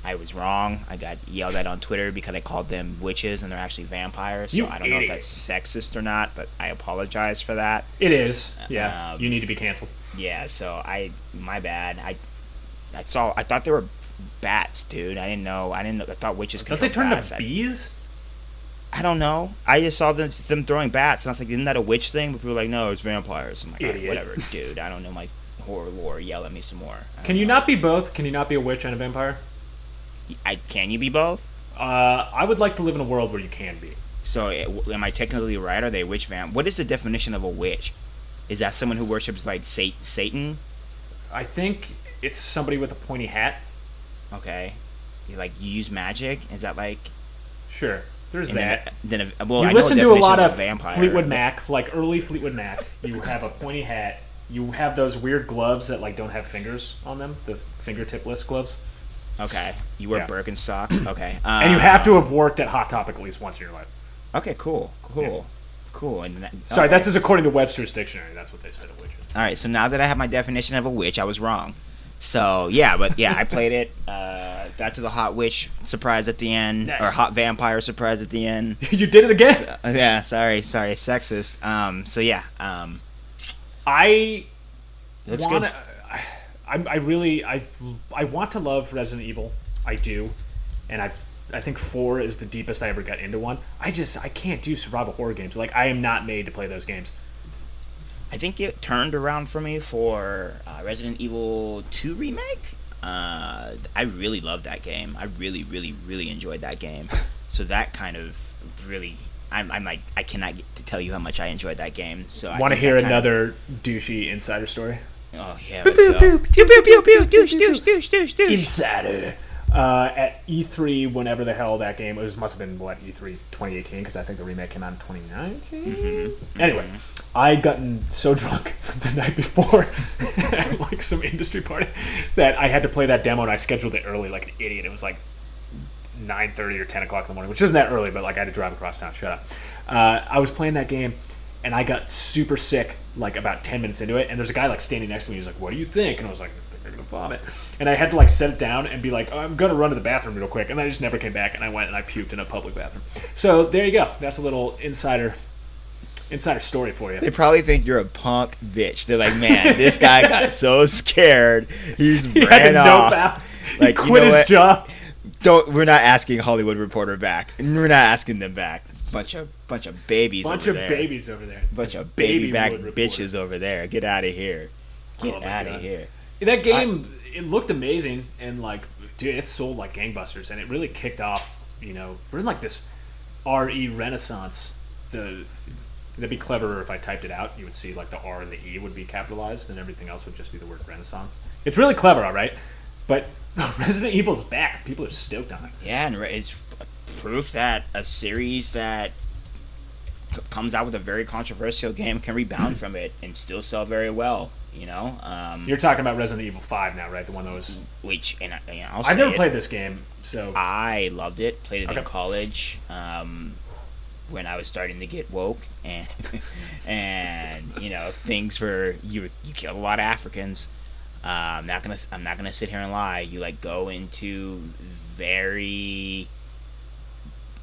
I was wrong. I got yelled at on Twitter because I called them witches and they're actually vampires. So You I don't know if that's sexist or not, but I apologize for that. It is. Yeah. Um, you need to be canceled. Yeah, so I, my bad. I, I saw. I thought they were bats, dude. I didn't know. I didn't. know I thought witches. Could. Don't they turn control bats. to bees? I don't know. I just saw them, them throwing bats, and I was like, "Isn't that a witch thing?" But people were like, "No, it's vampires." I'm like, "Alright, Idiot. "Whatever, *laughs* dude. I don't know my horror lore. Yell at me some more." I Can you know. not be both? Can you not be a witch and a vampire? I can you be both? Uh, I would like to live in a world where you can be. So, eh, am I technically right? Are they witch vamp? What is the definition of a witch? Is that someone who worships like Satan? I think it's somebody with a pointy hat. Okay, you like you use magic? Is that like? Sure. There's and that. Then, then a, well, you I know listen to a lot of vampire. Fleetwood Mac, like early Fleetwood Mac. You have a pointy hat. You have those weird gloves that like don't have fingers on them, the fingertipless gloves. Okay, you wear Yeah. Birkenstocks. Okay, And you uh, have to have worked at Hot Topic at least once in your life. Okay, cool, cool, cool. And that, Sorry, okay. that's just according to Webster's dictionary. That's what they said of witches. All right, so now that I have my definition of a witch, I was wrong. So yeah, but yeah, I played it. Uh, got to the hot witch surprise at the end, or hot vampire surprise at the end. *laughs* you did it again. Uh, yeah, sorry, sorry, sexist. Um, so yeah, um, I want. I, I really I I want to love Resident Evil. I do, and I I think four is the deepest I ever got into one. I just I can't do survival horror games. Like I am not made to play those games. I think it turned around for me for uh, Resident Evil 2 remake. Uh, I really loved that game. I really, really, really enjoyed that game. *laughs* So that kind of really, I'm, I'm like, I cannot get to tell you how much I enjoyed that game. So Want to hear that kind of- another douchey insider story? oh yeah, let's go. Insider. Uh, at E3, whenever the hell that game it was, must have been what E E3 2018 because I think the remake came out in 2019. Anyway, I'd gotten so drunk *laughs* the night before at *laughs* like some industry party that I had to play that demo and I scheduled it early like an idiot. It was like 9:30 or 10 o'clock in the morning, which isn't that early, but like I had to drive across town. Shut up. Uh, I was playing that game, and I got super sick like about 10 minutes into it. And there's a guy like standing next to me. He's like, "What do you think?" And I was like, vomit." And I had to like set it down and be like, oh, "I'm gonna run to the bathroom real quick." And I just never came back. And I went and I puked in a public bathroom. So there you go. That's a little insider insider story for you. They probably think you're a punk bitch. They're like, man, this guy got *laughs* so scared, he just He ran off. out. Like, he you quit know his what? job. Don't. We're not asking Hollywood Reporter back. We're not asking them back. Bunch of bunch of babies. Bunch over of there. babies over there. Bunch of baby, back wood reporter. bitches over there. Get out of here. Oh Get Oh out of here. That game, it looked amazing, and like, dude, it sold like gangbusters, and it really kicked off. You know, we're in like this RE renaissance. The it'd be cleverer if I typed it out. You would see like the R and the E would be capitalized, and everything else would just be the word Renaissance. It's really clever, all right. But *laughs* Resident Evil's back. People are stoked on it. Yeah, and it's proof that a series that c- comes out with a very controversial game can rebound from it and still sell very well. You know, um, You're talking about Resident Evil Five now, right? The one that was. which and I- you know, I'll I've never it. played this game, so I loved it. Played it in college um, when I was starting to get woke, and *laughs* and you know things were you you kill a lot of Africans. Uh, I'm not gonna I'm not gonna sit here and lie. You like go into very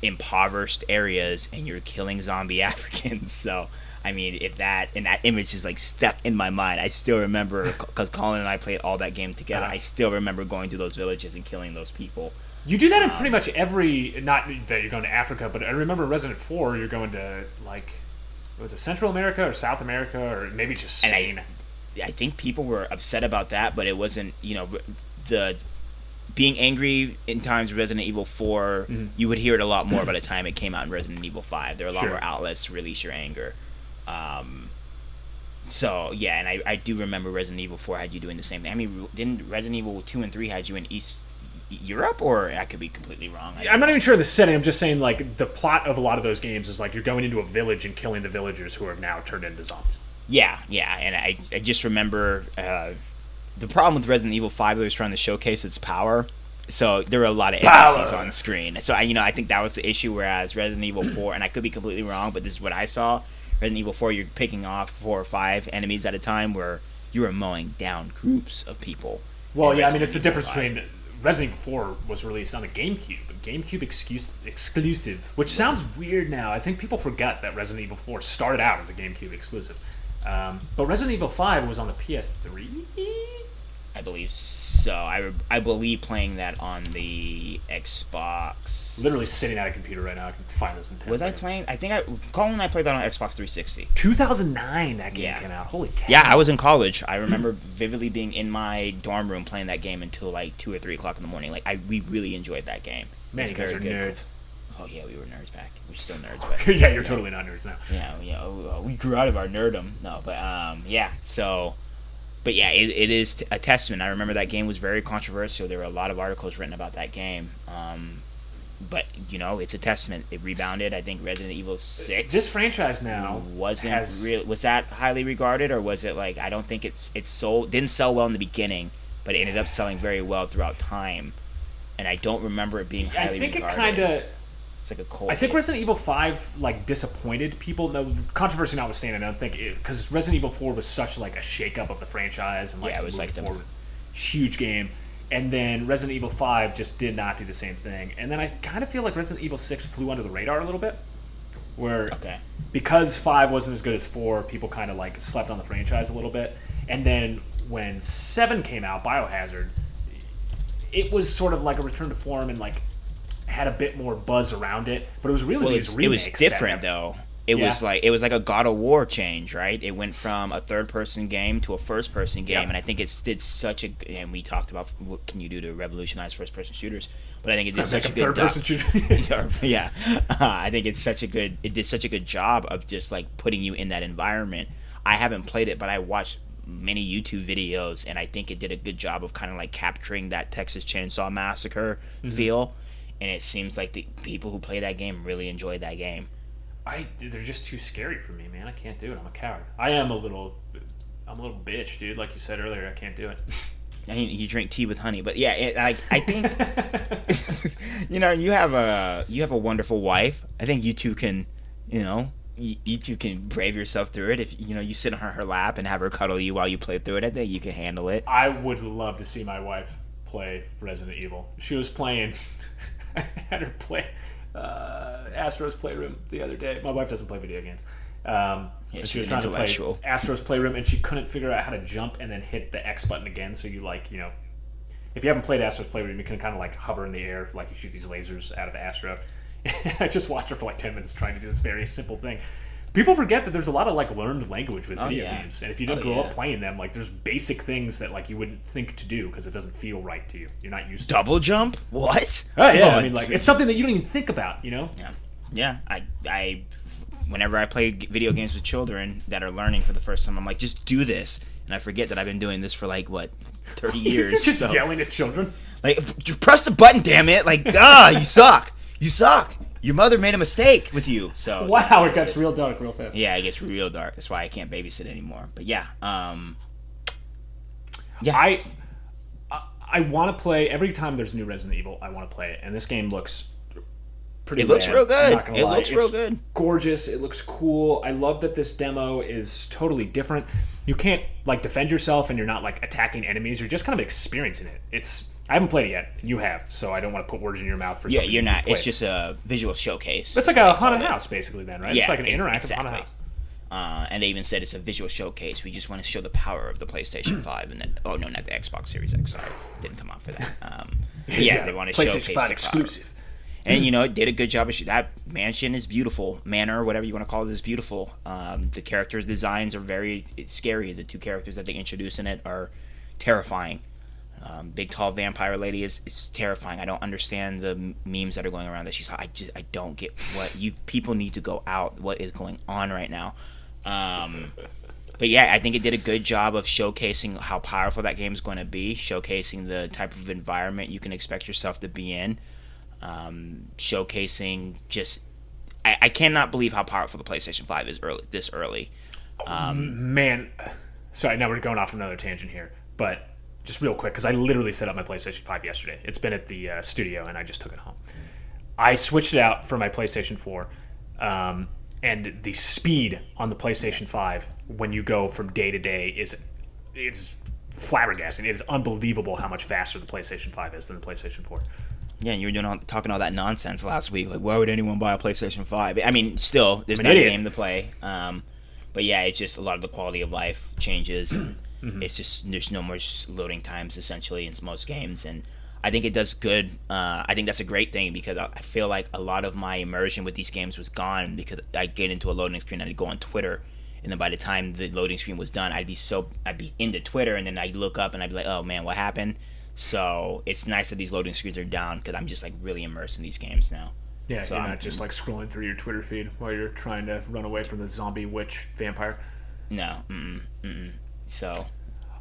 impoverished areas and you're killing zombie *laughs* Africans. So I mean, if that and that image is like stuck in my mind, I still remember *laughs* because Colin and I played all that game together. Uh-huh. I still remember going to those villages and killing those people. You do that in Um, pretty much every. Not that you're going to Africa, but I remember Resident Four. You're going to like, was it Central America or South America or maybe just And I- Spain? I think people were upset about that, but it wasn't, you know, the being angry in times Resident Evil 4, Mm-hmm. you would hear it a lot more by the time it came out in Resident Evil 5. There were a lot Sure. more outlets to release your anger. Um, so, yeah, and I, I do remember Resident Evil 4 had you doing the same thing. I mean, didn't Resident Evil 2 and 3 had you in East Europe, or I could be completely wrong? I'm not even sure of the setting. I'm just saying like the plot of a lot of those games is like you're going into a village and killing the villagers who have now turned into zombies. Yeah, yeah, and I, I just remember uh, the problem with Resident Evil Five. Was trying to showcase its power, so there were a lot of NPCs on screen. So I, you know, I think that was the issue. Whereas Resident Evil Four, and I could be completely wrong, but this is what I saw. Resident Evil Four, you're picking off four or five enemies at a time, where you were mowing down groups of people. Well, yeah, I mean, it's the Evil difference 5. between Resident Evil 4 was released on the GameCube, but GameCube excuse, exclusive, which sounds weird now. I think people forget that Resident Evil 4 started out as a GameCube exclusive. Um, but Resident Evil 5 was on the PS3? I believe so. I, I believe playing that on the Xbox. Literally sitting at a computer right now. I can find this in 10 Was I playing? I think I Colin and I played that on Xbox 360. 2009 that game Yeah. came out. Holy cow. Yeah, I was in college. I remember *clears throat* vividly being in my dorm room playing that game until like two or three o'clock in the morning. Like I, we really enjoyed that game. Man, you guys are good. nerds. Oh yeah, we were nerds back. We're still nerds, *laughs* but yeah, you're totally not nerds now. yeah, yeah, uh, we grew out of our nerdum. No, but um, yeah. So, but yeah, it, it is a testament. I remember that game was very controversial. There were a lot of articles written about that game. Um, but you know, it's a testament. It rebounded. I think Resident Evil Six This franchise now wasn't has real. Was that highly regarded, or was it like I don't think it's it's sold didn't sell well in the beginning, but it ended up selling very well throughout time. And I don't remember it being highly. I think it kind of. It's like a cold. I think hit. Resident Evil Five like disappointed people. No controversy notwithstanding, I don't think because Resident Evil Four was such like a shakeup of the franchise and like Yeah, it was like the- forward, huge game. And then Resident Evil Five just did not do the same thing. And then I kind of feel like Resident Evil Six flew under the radar a little bit, where okay. because five wasn't as good as four, people kind of like slept on the franchise a little bit. And then when seven came out, Biohazard, it was sort of like a return to form and like had a bit more buzz around it. But it was really Well, these it's- it was remakes different have- though. It Yeah. was like it was like a God of War change, right? It went from a third-person game to a first-person game, Yeah. and I think it's did such a. And we talked about what can you do to revolutionize first-person shooters, but I think it did *laughs* such Like a good third-person shooter. *laughs* yeah, uh, *laughs* I think it's such a good. It did such a good job of just like putting you in that environment. I haven't played it, but I watched many YouTube videos, and I think it did a good job of kind of like capturing that Texas Chainsaw Massacre Mm-hmm. feel. And it seems like the people who play that game really enjoy that game. I they're just too scary for me, man. I can't do it. I'm a coward. I am a little, I'm a little bitch, dude. Like you said earlier, I can't do it. *laughs* I mean, you drink tea with honey, but yeah, it, like I think *laughs* *laughs* you know you have a you have a wonderful wife. I think you two can, you know, you, you two can brave yourself through it. If you know you sit on her, her lap and have her cuddle you while you play through it, I think you can handle it. I would love to see my wife play Resident Evil. She was playing. I *laughs* had her play uh, Astro's Playroom the other day. My wife doesn't play video games. Um, and she was trying to play. Astro's Playroom, and she couldn't figure out how to jump and then hit the X button again. So you like, you know, if you haven't played Astro's Playroom, you can kind of like hover in the air, like you shoot these lasers out of the Astro. *laughs* I just watched her for like ten minutes trying to do this very simple thing. People forget that there's a lot of like learned language with video yeah. games, and if you don't Oh, grow yeah. up playing them, like there's basic things that like you wouldn't think to do because it doesn't feel right to you. You're not used to. Double jump? What? Oh yeah, I Oh, mean like it's something that you don't even think about, you know. yeah, yeah. I I whenever I play video games with children that are learning for the first time, I'm like, just do this, and I forget that I've been doing this for like what. 30 *laughs* years. You're just so- yelling at children. Like, you press the button, damn it! Like, ah, you suck. You suck. Your mother made a mistake with you. So *laughs* Wow, it gets real dark real fast. yeah, it gets real dark. That's why I can't babysit anymore. But yeah, um, yeah, I I, I want to play every time there's a new Resident Evil. I want to play it, and this game looks pretty. It looks rad, real good. It lie. looks real good. Gorgeous. It looks cool. I love that this demo is totally different. You can't like defend yourself, and you're not like attacking enemies. You're just kind of experiencing it. It's I haven't played it yet. You have, so I don't want to put words in your mouth for yeah. You're not. played. It's just a visual showcase. it's like a haunted house, basically. Then, right? Yeah, it's like an ex- interactive exactly. haunted house. Uh, and they even said it's a visual showcase. We just want to show the power of the PlayStation *clears throat* Five, and then oh no, not the Xbox Series X. Sorry, didn't come out for that. Um, but yeah, they want to showcase PlayStation Five exclusive. And you know it did a good job of sh- that mansion is beautiful. Manor whatever you want to call it is beautiful. Um, the characters designs are very it's scary. The two characters that they introduce in it are terrifying. Um, big tall vampire lady is, is terrifying. I don't understand the memes that are going around that she's i just i don't get what you people need to go out. What is going on right now? Um, but yeah, I think it did a good job of showcasing how powerful that game is going to be, showcasing the type of environment you can expect yourself to be in, um, showcasing just. I, I cannot believe how powerful the PlayStation Five is early this early. Um, Man, sorry, now we're going off another tangent here, but just real quick because I literally set up my PlayStation 5 yesterday. It's been at the uh, studio and I just took it home. I switched it out for my PlayStation 4, um, and the speed on the PlayStation 5 when you go from day to day is it's flabbergasting. It is unbelievable how much faster the PlayStation 5 is than the PlayStation 4. Yeah, you were doing all, talking all that nonsense last week. Like, why would anyone buy a PlayStation Five? I mean, still, there's I'm no game to play. Um, but yeah, it's just a lot of the quality of life changes. *clears throat* and Mm-hmm. It's just there's no more loading times essentially in most games, and I think it does good. Uh, I think that's a great thing because I I feel like a lot of my immersion with these games was gone because I get into a loading screen and I'd go on Twitter. And then by the time the loading screen was done, I'd be so I'd be into Twitter, and then I'd look up and I'd be like, "Oh man, what happened?" So it's nice that these loading screens are down because I'm just like really immersed in these games now. Yeah, So you're I'm- not just like scrolling through your Twitter feed while you're trying to run away from the zombie witch vampire. No, mm-mm, mm-mm. so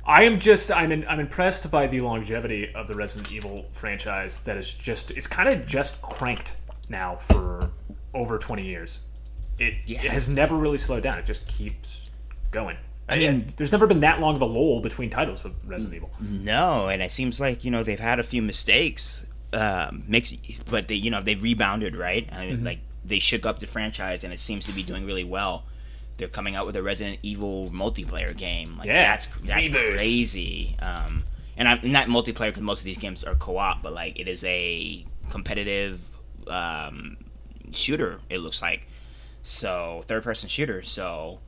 I am just I'm in, I'm impressed by the longevity of the Resident Evil franchise that is just it's kind of just cranked now for over 20 years. It, Yeah. it has never really slowed down. It just keeps going. I mean- there's never been that long of a lull between titles with Resident Evil. no, and it seems like you know they've had a few mistakes, um, mix, but they you know they rebounded right. I mean, like they shook up the franchise, and it seems to be doing really well. They're coming out with a Resident Evil multiplayer game. Like, Yeah, that's that's crazy. Um, and I'm not multiplayer because most of these games are co-op, but like it is a competitive um, shooter. It looks like so third-person shooter. So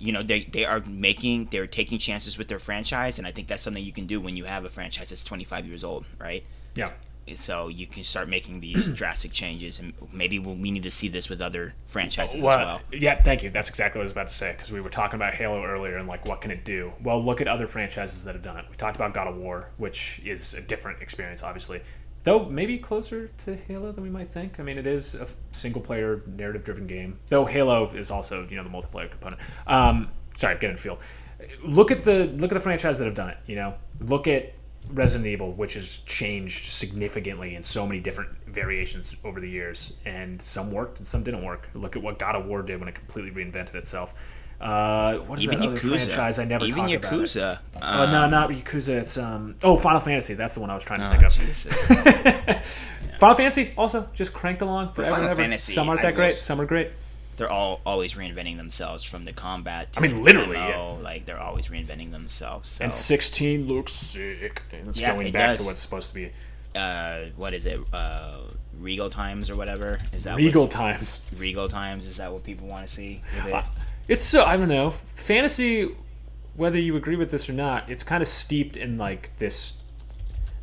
you know they, they are making they're taking chances with their franchise and i think that's something you can do when you have a franchise that's 25 years old right Yeah. so you can start making these *clears throat* drastic changes and maybe we'll, we need to see this with other franchises Well, as well yeah, thank you. That's exactly what I was about to say because we were talking about Halo earlier and like what can it do? Well, look at other franchises that have done it. We talked about God of War, which is a different experience, obviously, though maybe closer to Halo than we might think. I mean, it is a single player narrative driven game, though Halo is also you know the multiplayer component. Um, sorry, getting in field. Look at the look at the franchise that have done it. You know, look at Resident Evil, which has changed significantly in so many different variations over the years, and some worked and some didn't work. Look at what God of War did when it completely reinvented itself. Uh, what is even that other yakuza franchise I never even talk about? yakuza Oh no, not Yakuza. It's um. Oh, Final Fantasy. That's the one I was trying to Oh, think of. Jesus. *laughs* Final Fantasy also just cranked along forever Final and ever. Fantasy, some aren't I that great. was- Some are great. they're all always reinventing themselves from the combat to I mean, the literally, MMO, like they're always reinventing themselves so And 16 looks sick. And it's Yeah, going it back does. to what's supposed to be uh what is it uh regal times or whatever is that regal times. regal times is that what people want to see? It's so I don't know. Fantasy, whether you agree with this or not, it's kind of steeped in like this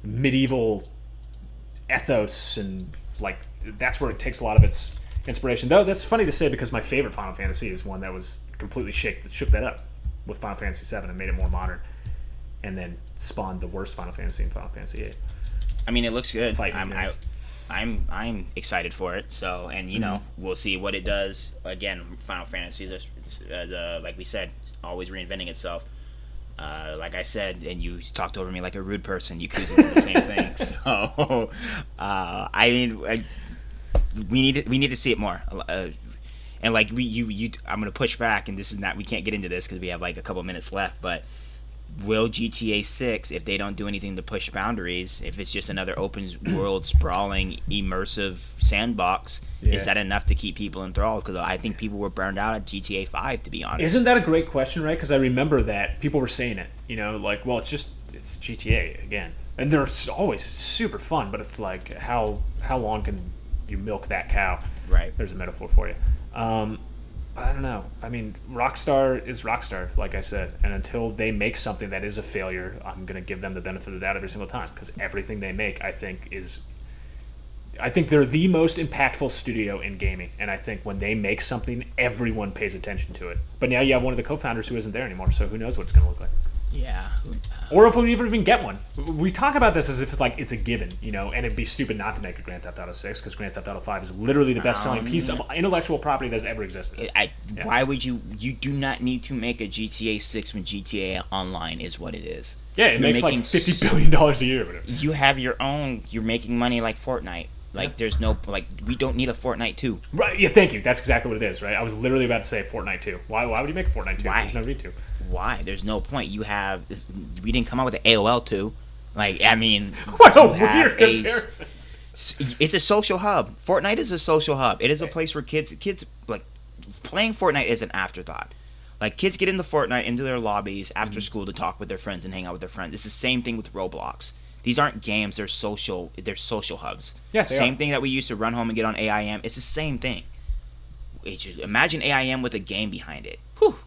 medieval ethos and like that's where it takes a lot of its inspiration. Though that's funny to say because my favorite Final Fantasy is one that was completely shake shook that up with Final Fantasy VII and made it more modern, and then spawned the worst Final Fantasy in Final Fantasy VIII. I mean, it looks good. Fighting I'm, I. I'm I'm excited for it. So, and you know, Mm-hmm. we'll see what it does. Again, Final Fantasy is uh, the like we said, always reinventing itself. Uh, like I said, and you talked over me like a rude person. Yakuza did the same thing. *laughs* *laughs* So, uh, I mean, I, we need to, we need to see it more. Uh, and like we you you, I'm gonna push back, and this is not we can't get into this because we have like a couple minutes left, but will GTA 6 if they don't do anything to push boundaries if it's just another open *clears throat* world sprawling immersive sandbox Yeah. is that enough to keep people enthralled because i think people were burned out at gta 5 to be honest Isn't that a great question, right? Because I remember that people were saying it. You know, like, well, it's just it's GTA again, and they're always super fun. But it's like, how how long can you milk that cow? Right. There's a metaphor for you. Um, I don't know. I mean, Rockstar is Rockstar, like I said, and until they make something that is a failure, I'm gonna give them the benefit of the doubt every single time because everything they make, I think, is I think they're the most impactful studio in gaming, and I think when they make something, everyone pays attention to it. But now you have one of the co-founders who isn't there anymore, so who knows what it's going to look like, yeah or if we even get one. We talk about this as if it's like it's a given, you know, and it'd be stupid not to make a Grand Theft Auto Six because Grand Theft Auto Five is literally the best-selling um, piece of intellectual property that's ever existed. I, why would you you do not need to make a gta 6 when gta online is what it is Yeah, it You're makes like fifty billion dollars a year. Whatever. you have your own you're making money like fortnite like there's no like we don't need a fortnite 2 Right? Yeah, thank you. That's exactly what it is, right? I was literally about to say Fortnite Two. Why? Why would you make a Fortnite Two? Why? There's no need to. why there's no point you have this, we didn't come out with the aol 2 like i mean *laughs* What a weird a- comparison. it's a social hub fortnite is a social hub it is a place where kids kids like playing fortnite is an afterthought Like kids get into Fortnite into their lobbies Mm-hmm. after school to talk with their friends and hang out with their friends. It's the same thing with Roblox. These aren't games; they're social. They're social hubs. Yeah, they same are. thing that we used to run home and get on AIM. It's the same thing. Imagine AIM with a game behind it. Whew.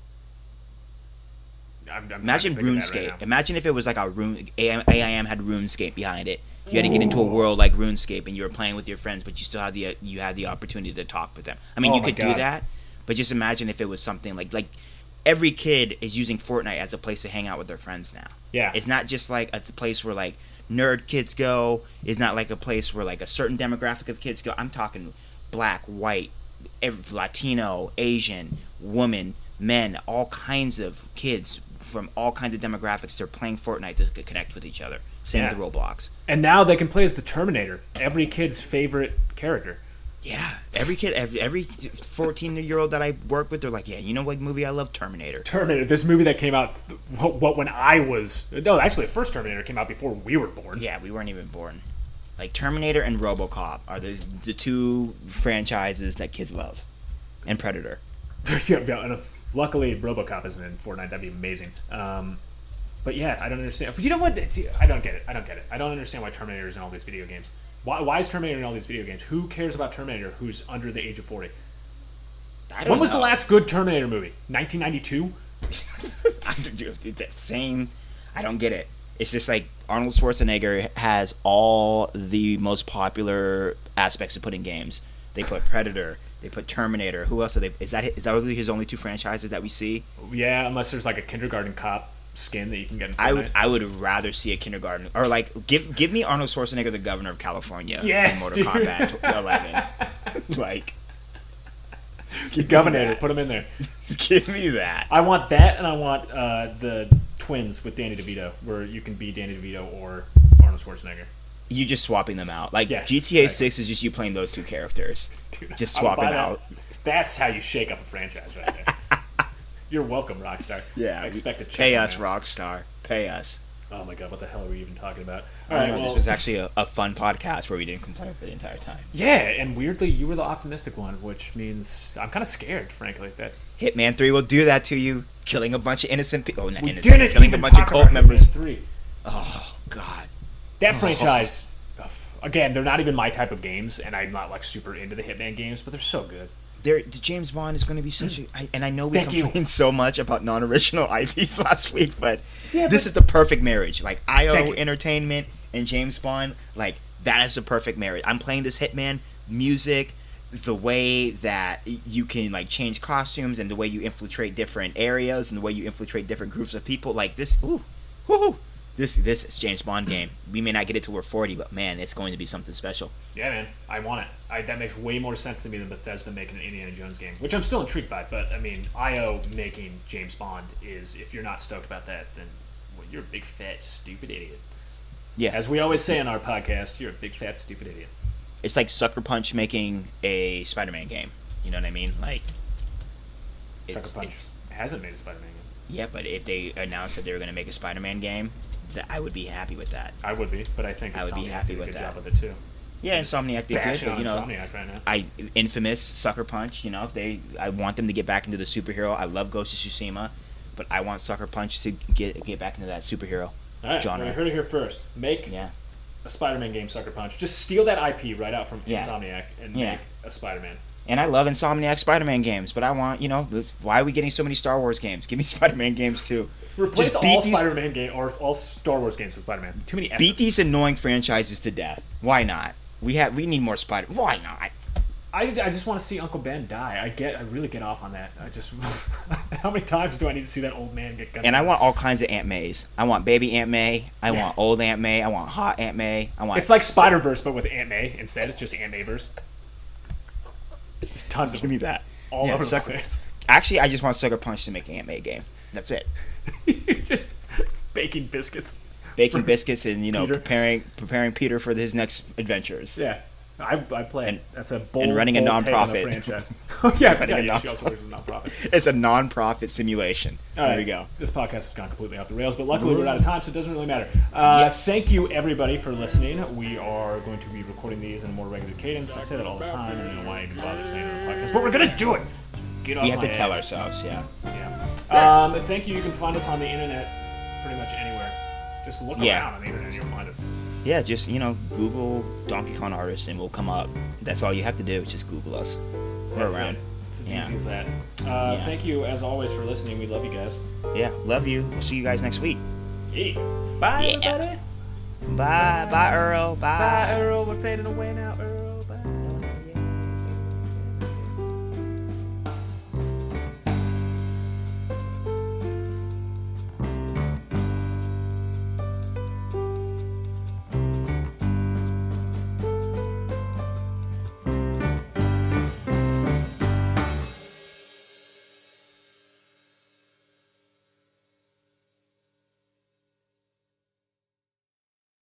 I'm, I'm Imagine think of that RuneScape. right. Imagine if it was like a Rune AIM, AIM had RuneScape behind it. You had to get into a world like RuneScape, and you were playing with your friends, but you still had the uh, you had the opportunity to talk with them. I mean, Oh you my could do that, but just imagine if it was something like like every kid is using Fortnite as a place to hang out with their friends now. Yeah. it's not just like a place where like nerd kids go. It's not like a place where like a certain demographic of kids go. I'm talking black, white, Latino, Asian, woman, men, all kinds of kids from all kinds of demographics. They're playing Fortnite to connect with each other. Same Yeah. with Roblox. And now they can play as the Terminator, every kid's favorite character. Yeah, every kid, every every 14 year old that I work with, they're like, yeah, you know what movie I love? Terminator. Terminator, this movie that came out, what, what when I was no, actually, the first Terminator came out before we were born. Yeah, we weren't even born. Like Terminator and RoboCop are the the two franchises that kids love, and Predator. *laughs* yeah, yeah, and, uh, luckily, RoboCop isn't in Fortnite. That'd be amazing. Um, but yeah, I don't understand. But you know what? It's- I don't get it. I don't get it. I don't understand why Terminator is in all these video games. Why, why is Terminator in all these video games? Who cares about Terminator who's under the age of 40? I don't When was know. the last good Terminator movie? 1992? I don't- dude, that same. I don't get it. It's just like Arnold Schwarzenegger has all the most popular aspects to put in games. They put Predator. They put Terminator. Who else are they? Is that is that really his only two franchises that we see? Yeah, unless there's like a kindergarten cop skin that you can get in Fortnite. I would I would rather see a kindergarten or like give give me Arnold Schwarzenegger, the governor of California, Yes, in Mortal dude. Kombat 11. *laughs* like, Governor, put him in there. *laughs* Give me that. I want that, and I want uh, the twins with Danny DeVito, where you can be Danny DeVito or Arnold Schwarzenegger. You just swapping them out. Like Yeah, GTA exactly. Six is just you playing those two characters. Dude, Just swapping would swap buy it that. out. That's how you shake up a franchise, right there. *laughs* You're welcome, Rockstar. I expect a check Pay us, that. Rockstar. Pay us. Oh my god, what the hell are we even talking about? All right, know, well, this was actually a, a fun podcast where we didn't complain for the entire time. yeah, and weirdly, you were the optimistic one, which means I'm kind of scared, frankly, that Hitman Three will do that to you, killing a bunch of innocent people. Oh, not we innocent, didn't killing a even bunch of talk cult about members. Hitman Three. Oh God. That oh. franchise, ugh, again, they're not even my type of games, and I'm not like super into the Hitman games, but they're so good. There the James Bond is going to be such a I, and I know we Thank you. complained so much about non-original *laughs* IPs last week, but Yeah, this but- is the perfect marriage. Like IO. Entertainment and James Bond, like that is the perfect marriage. I'm playing this Hitman music, the way that you can like change costumes and the way you infiltrate different areas and the way you infiltrate different groups of people. Like this, ooh, woohoo. This this is James Bond game. We may not get it till we're 40, but man, it's going to be something special. Yeah, man, I want it. I, that makes way more sense to me than Bethesda making an Indiana Jones game, which I'm still intrigued by. But I mean, IO making James Bond is if you're not stoked about that, then well, you're a big fat stupid idiot. Yeah, As we always say on our podcast, you're a big fat stupid idiot. it's like Sucker Punch making a Spider-Man game. You know what I mean? Like, it's, Sucker Punch hasn't made a Spider-Man game. yeah, but if they announced that they were going to make a Spider-Man game, that I would be happy with that. I would be, but I think I would be Insomniac happy did a with good that. job with it too. Yeah, Insomniac did good, Bashing but on you know, Insomniac right now. I infamous Sucker Punch. You know, if they, I want them to get back into the superhero. I love Ghost of Tsushima, but I want Sucker Punch to get get back into that superhero All right, genre. well, you heard it here first. Make Yeah, a Spider-Man game, Sucker Punch. Just steal that IP right out from Yeah. Insomniac and Yeah. make a Spider-Man. and I love Insomniac Spider-Man games, but I want you know, this, why are we getting so many Star Wars games? Give me *laughs* Spider-Man games too. Replace Just all beat these- Spider-Man game or all Star Wars games with Spider-Man. Too many S's. beat these annoying franchises to death. Why not? We have we need more Spider. Why not? I, I just want to see Uncle Ben die. I get I really get off on that. I just *laughs* how many times do I need to see that old man get gunned And I down? want all kinds of Aunt Mays. I want baby Aunt May. I want old Aunt May. I want hot Aunt May. I want. It's like Spider Verse, but with Aunt May instead. It's just Aunt May verse. Just tons of Give me that. all Yeah, over the Sucker- place. Actually, I just want Sucker Punch to make an Aunt May game. That's it. You're *laughs* just baking biscuits. Baking *laughs* biscuits and you know Peter. preparing preparing Peter for his next adventures. Yeah. I, I play. And- That's a bold, running a bold the nonprofit. franchise. *laughs* oh yeah, Running yeah, a yeah, she also works a nonprofit. It's a non-profit simulation. All there right, we go. This podcast has gone completely off the rails, but luckily we're out of time, so it doesn't really matter. Uh, Yes. Thank you, everybody, for listening. We are going to be recording these in a more regular cadence. I say that all the time, and I don't know why I even bother saying it on the podcast, but we're going to do it. Get off We have to tell ass. ourselves, yeah. Yeah. Um, thank you. You can find us on the internet pretty much anywhere. Just look Yeah. around on the internet you'll find us. Yeah, just you know, Google Donkey Kong artist and we'll come up. That's all you have to do. Just Google us. We're That's around. it. It's as Yeah. easy as that. Uh, Yeah. Thank you, as always, for listening. We love you guys. Yeah, love you. We'll see you guys next week. Hey. Bye, Yeah. everybody. Bye, bye, Earl. Bye, Earl. We're fading away now, Earl.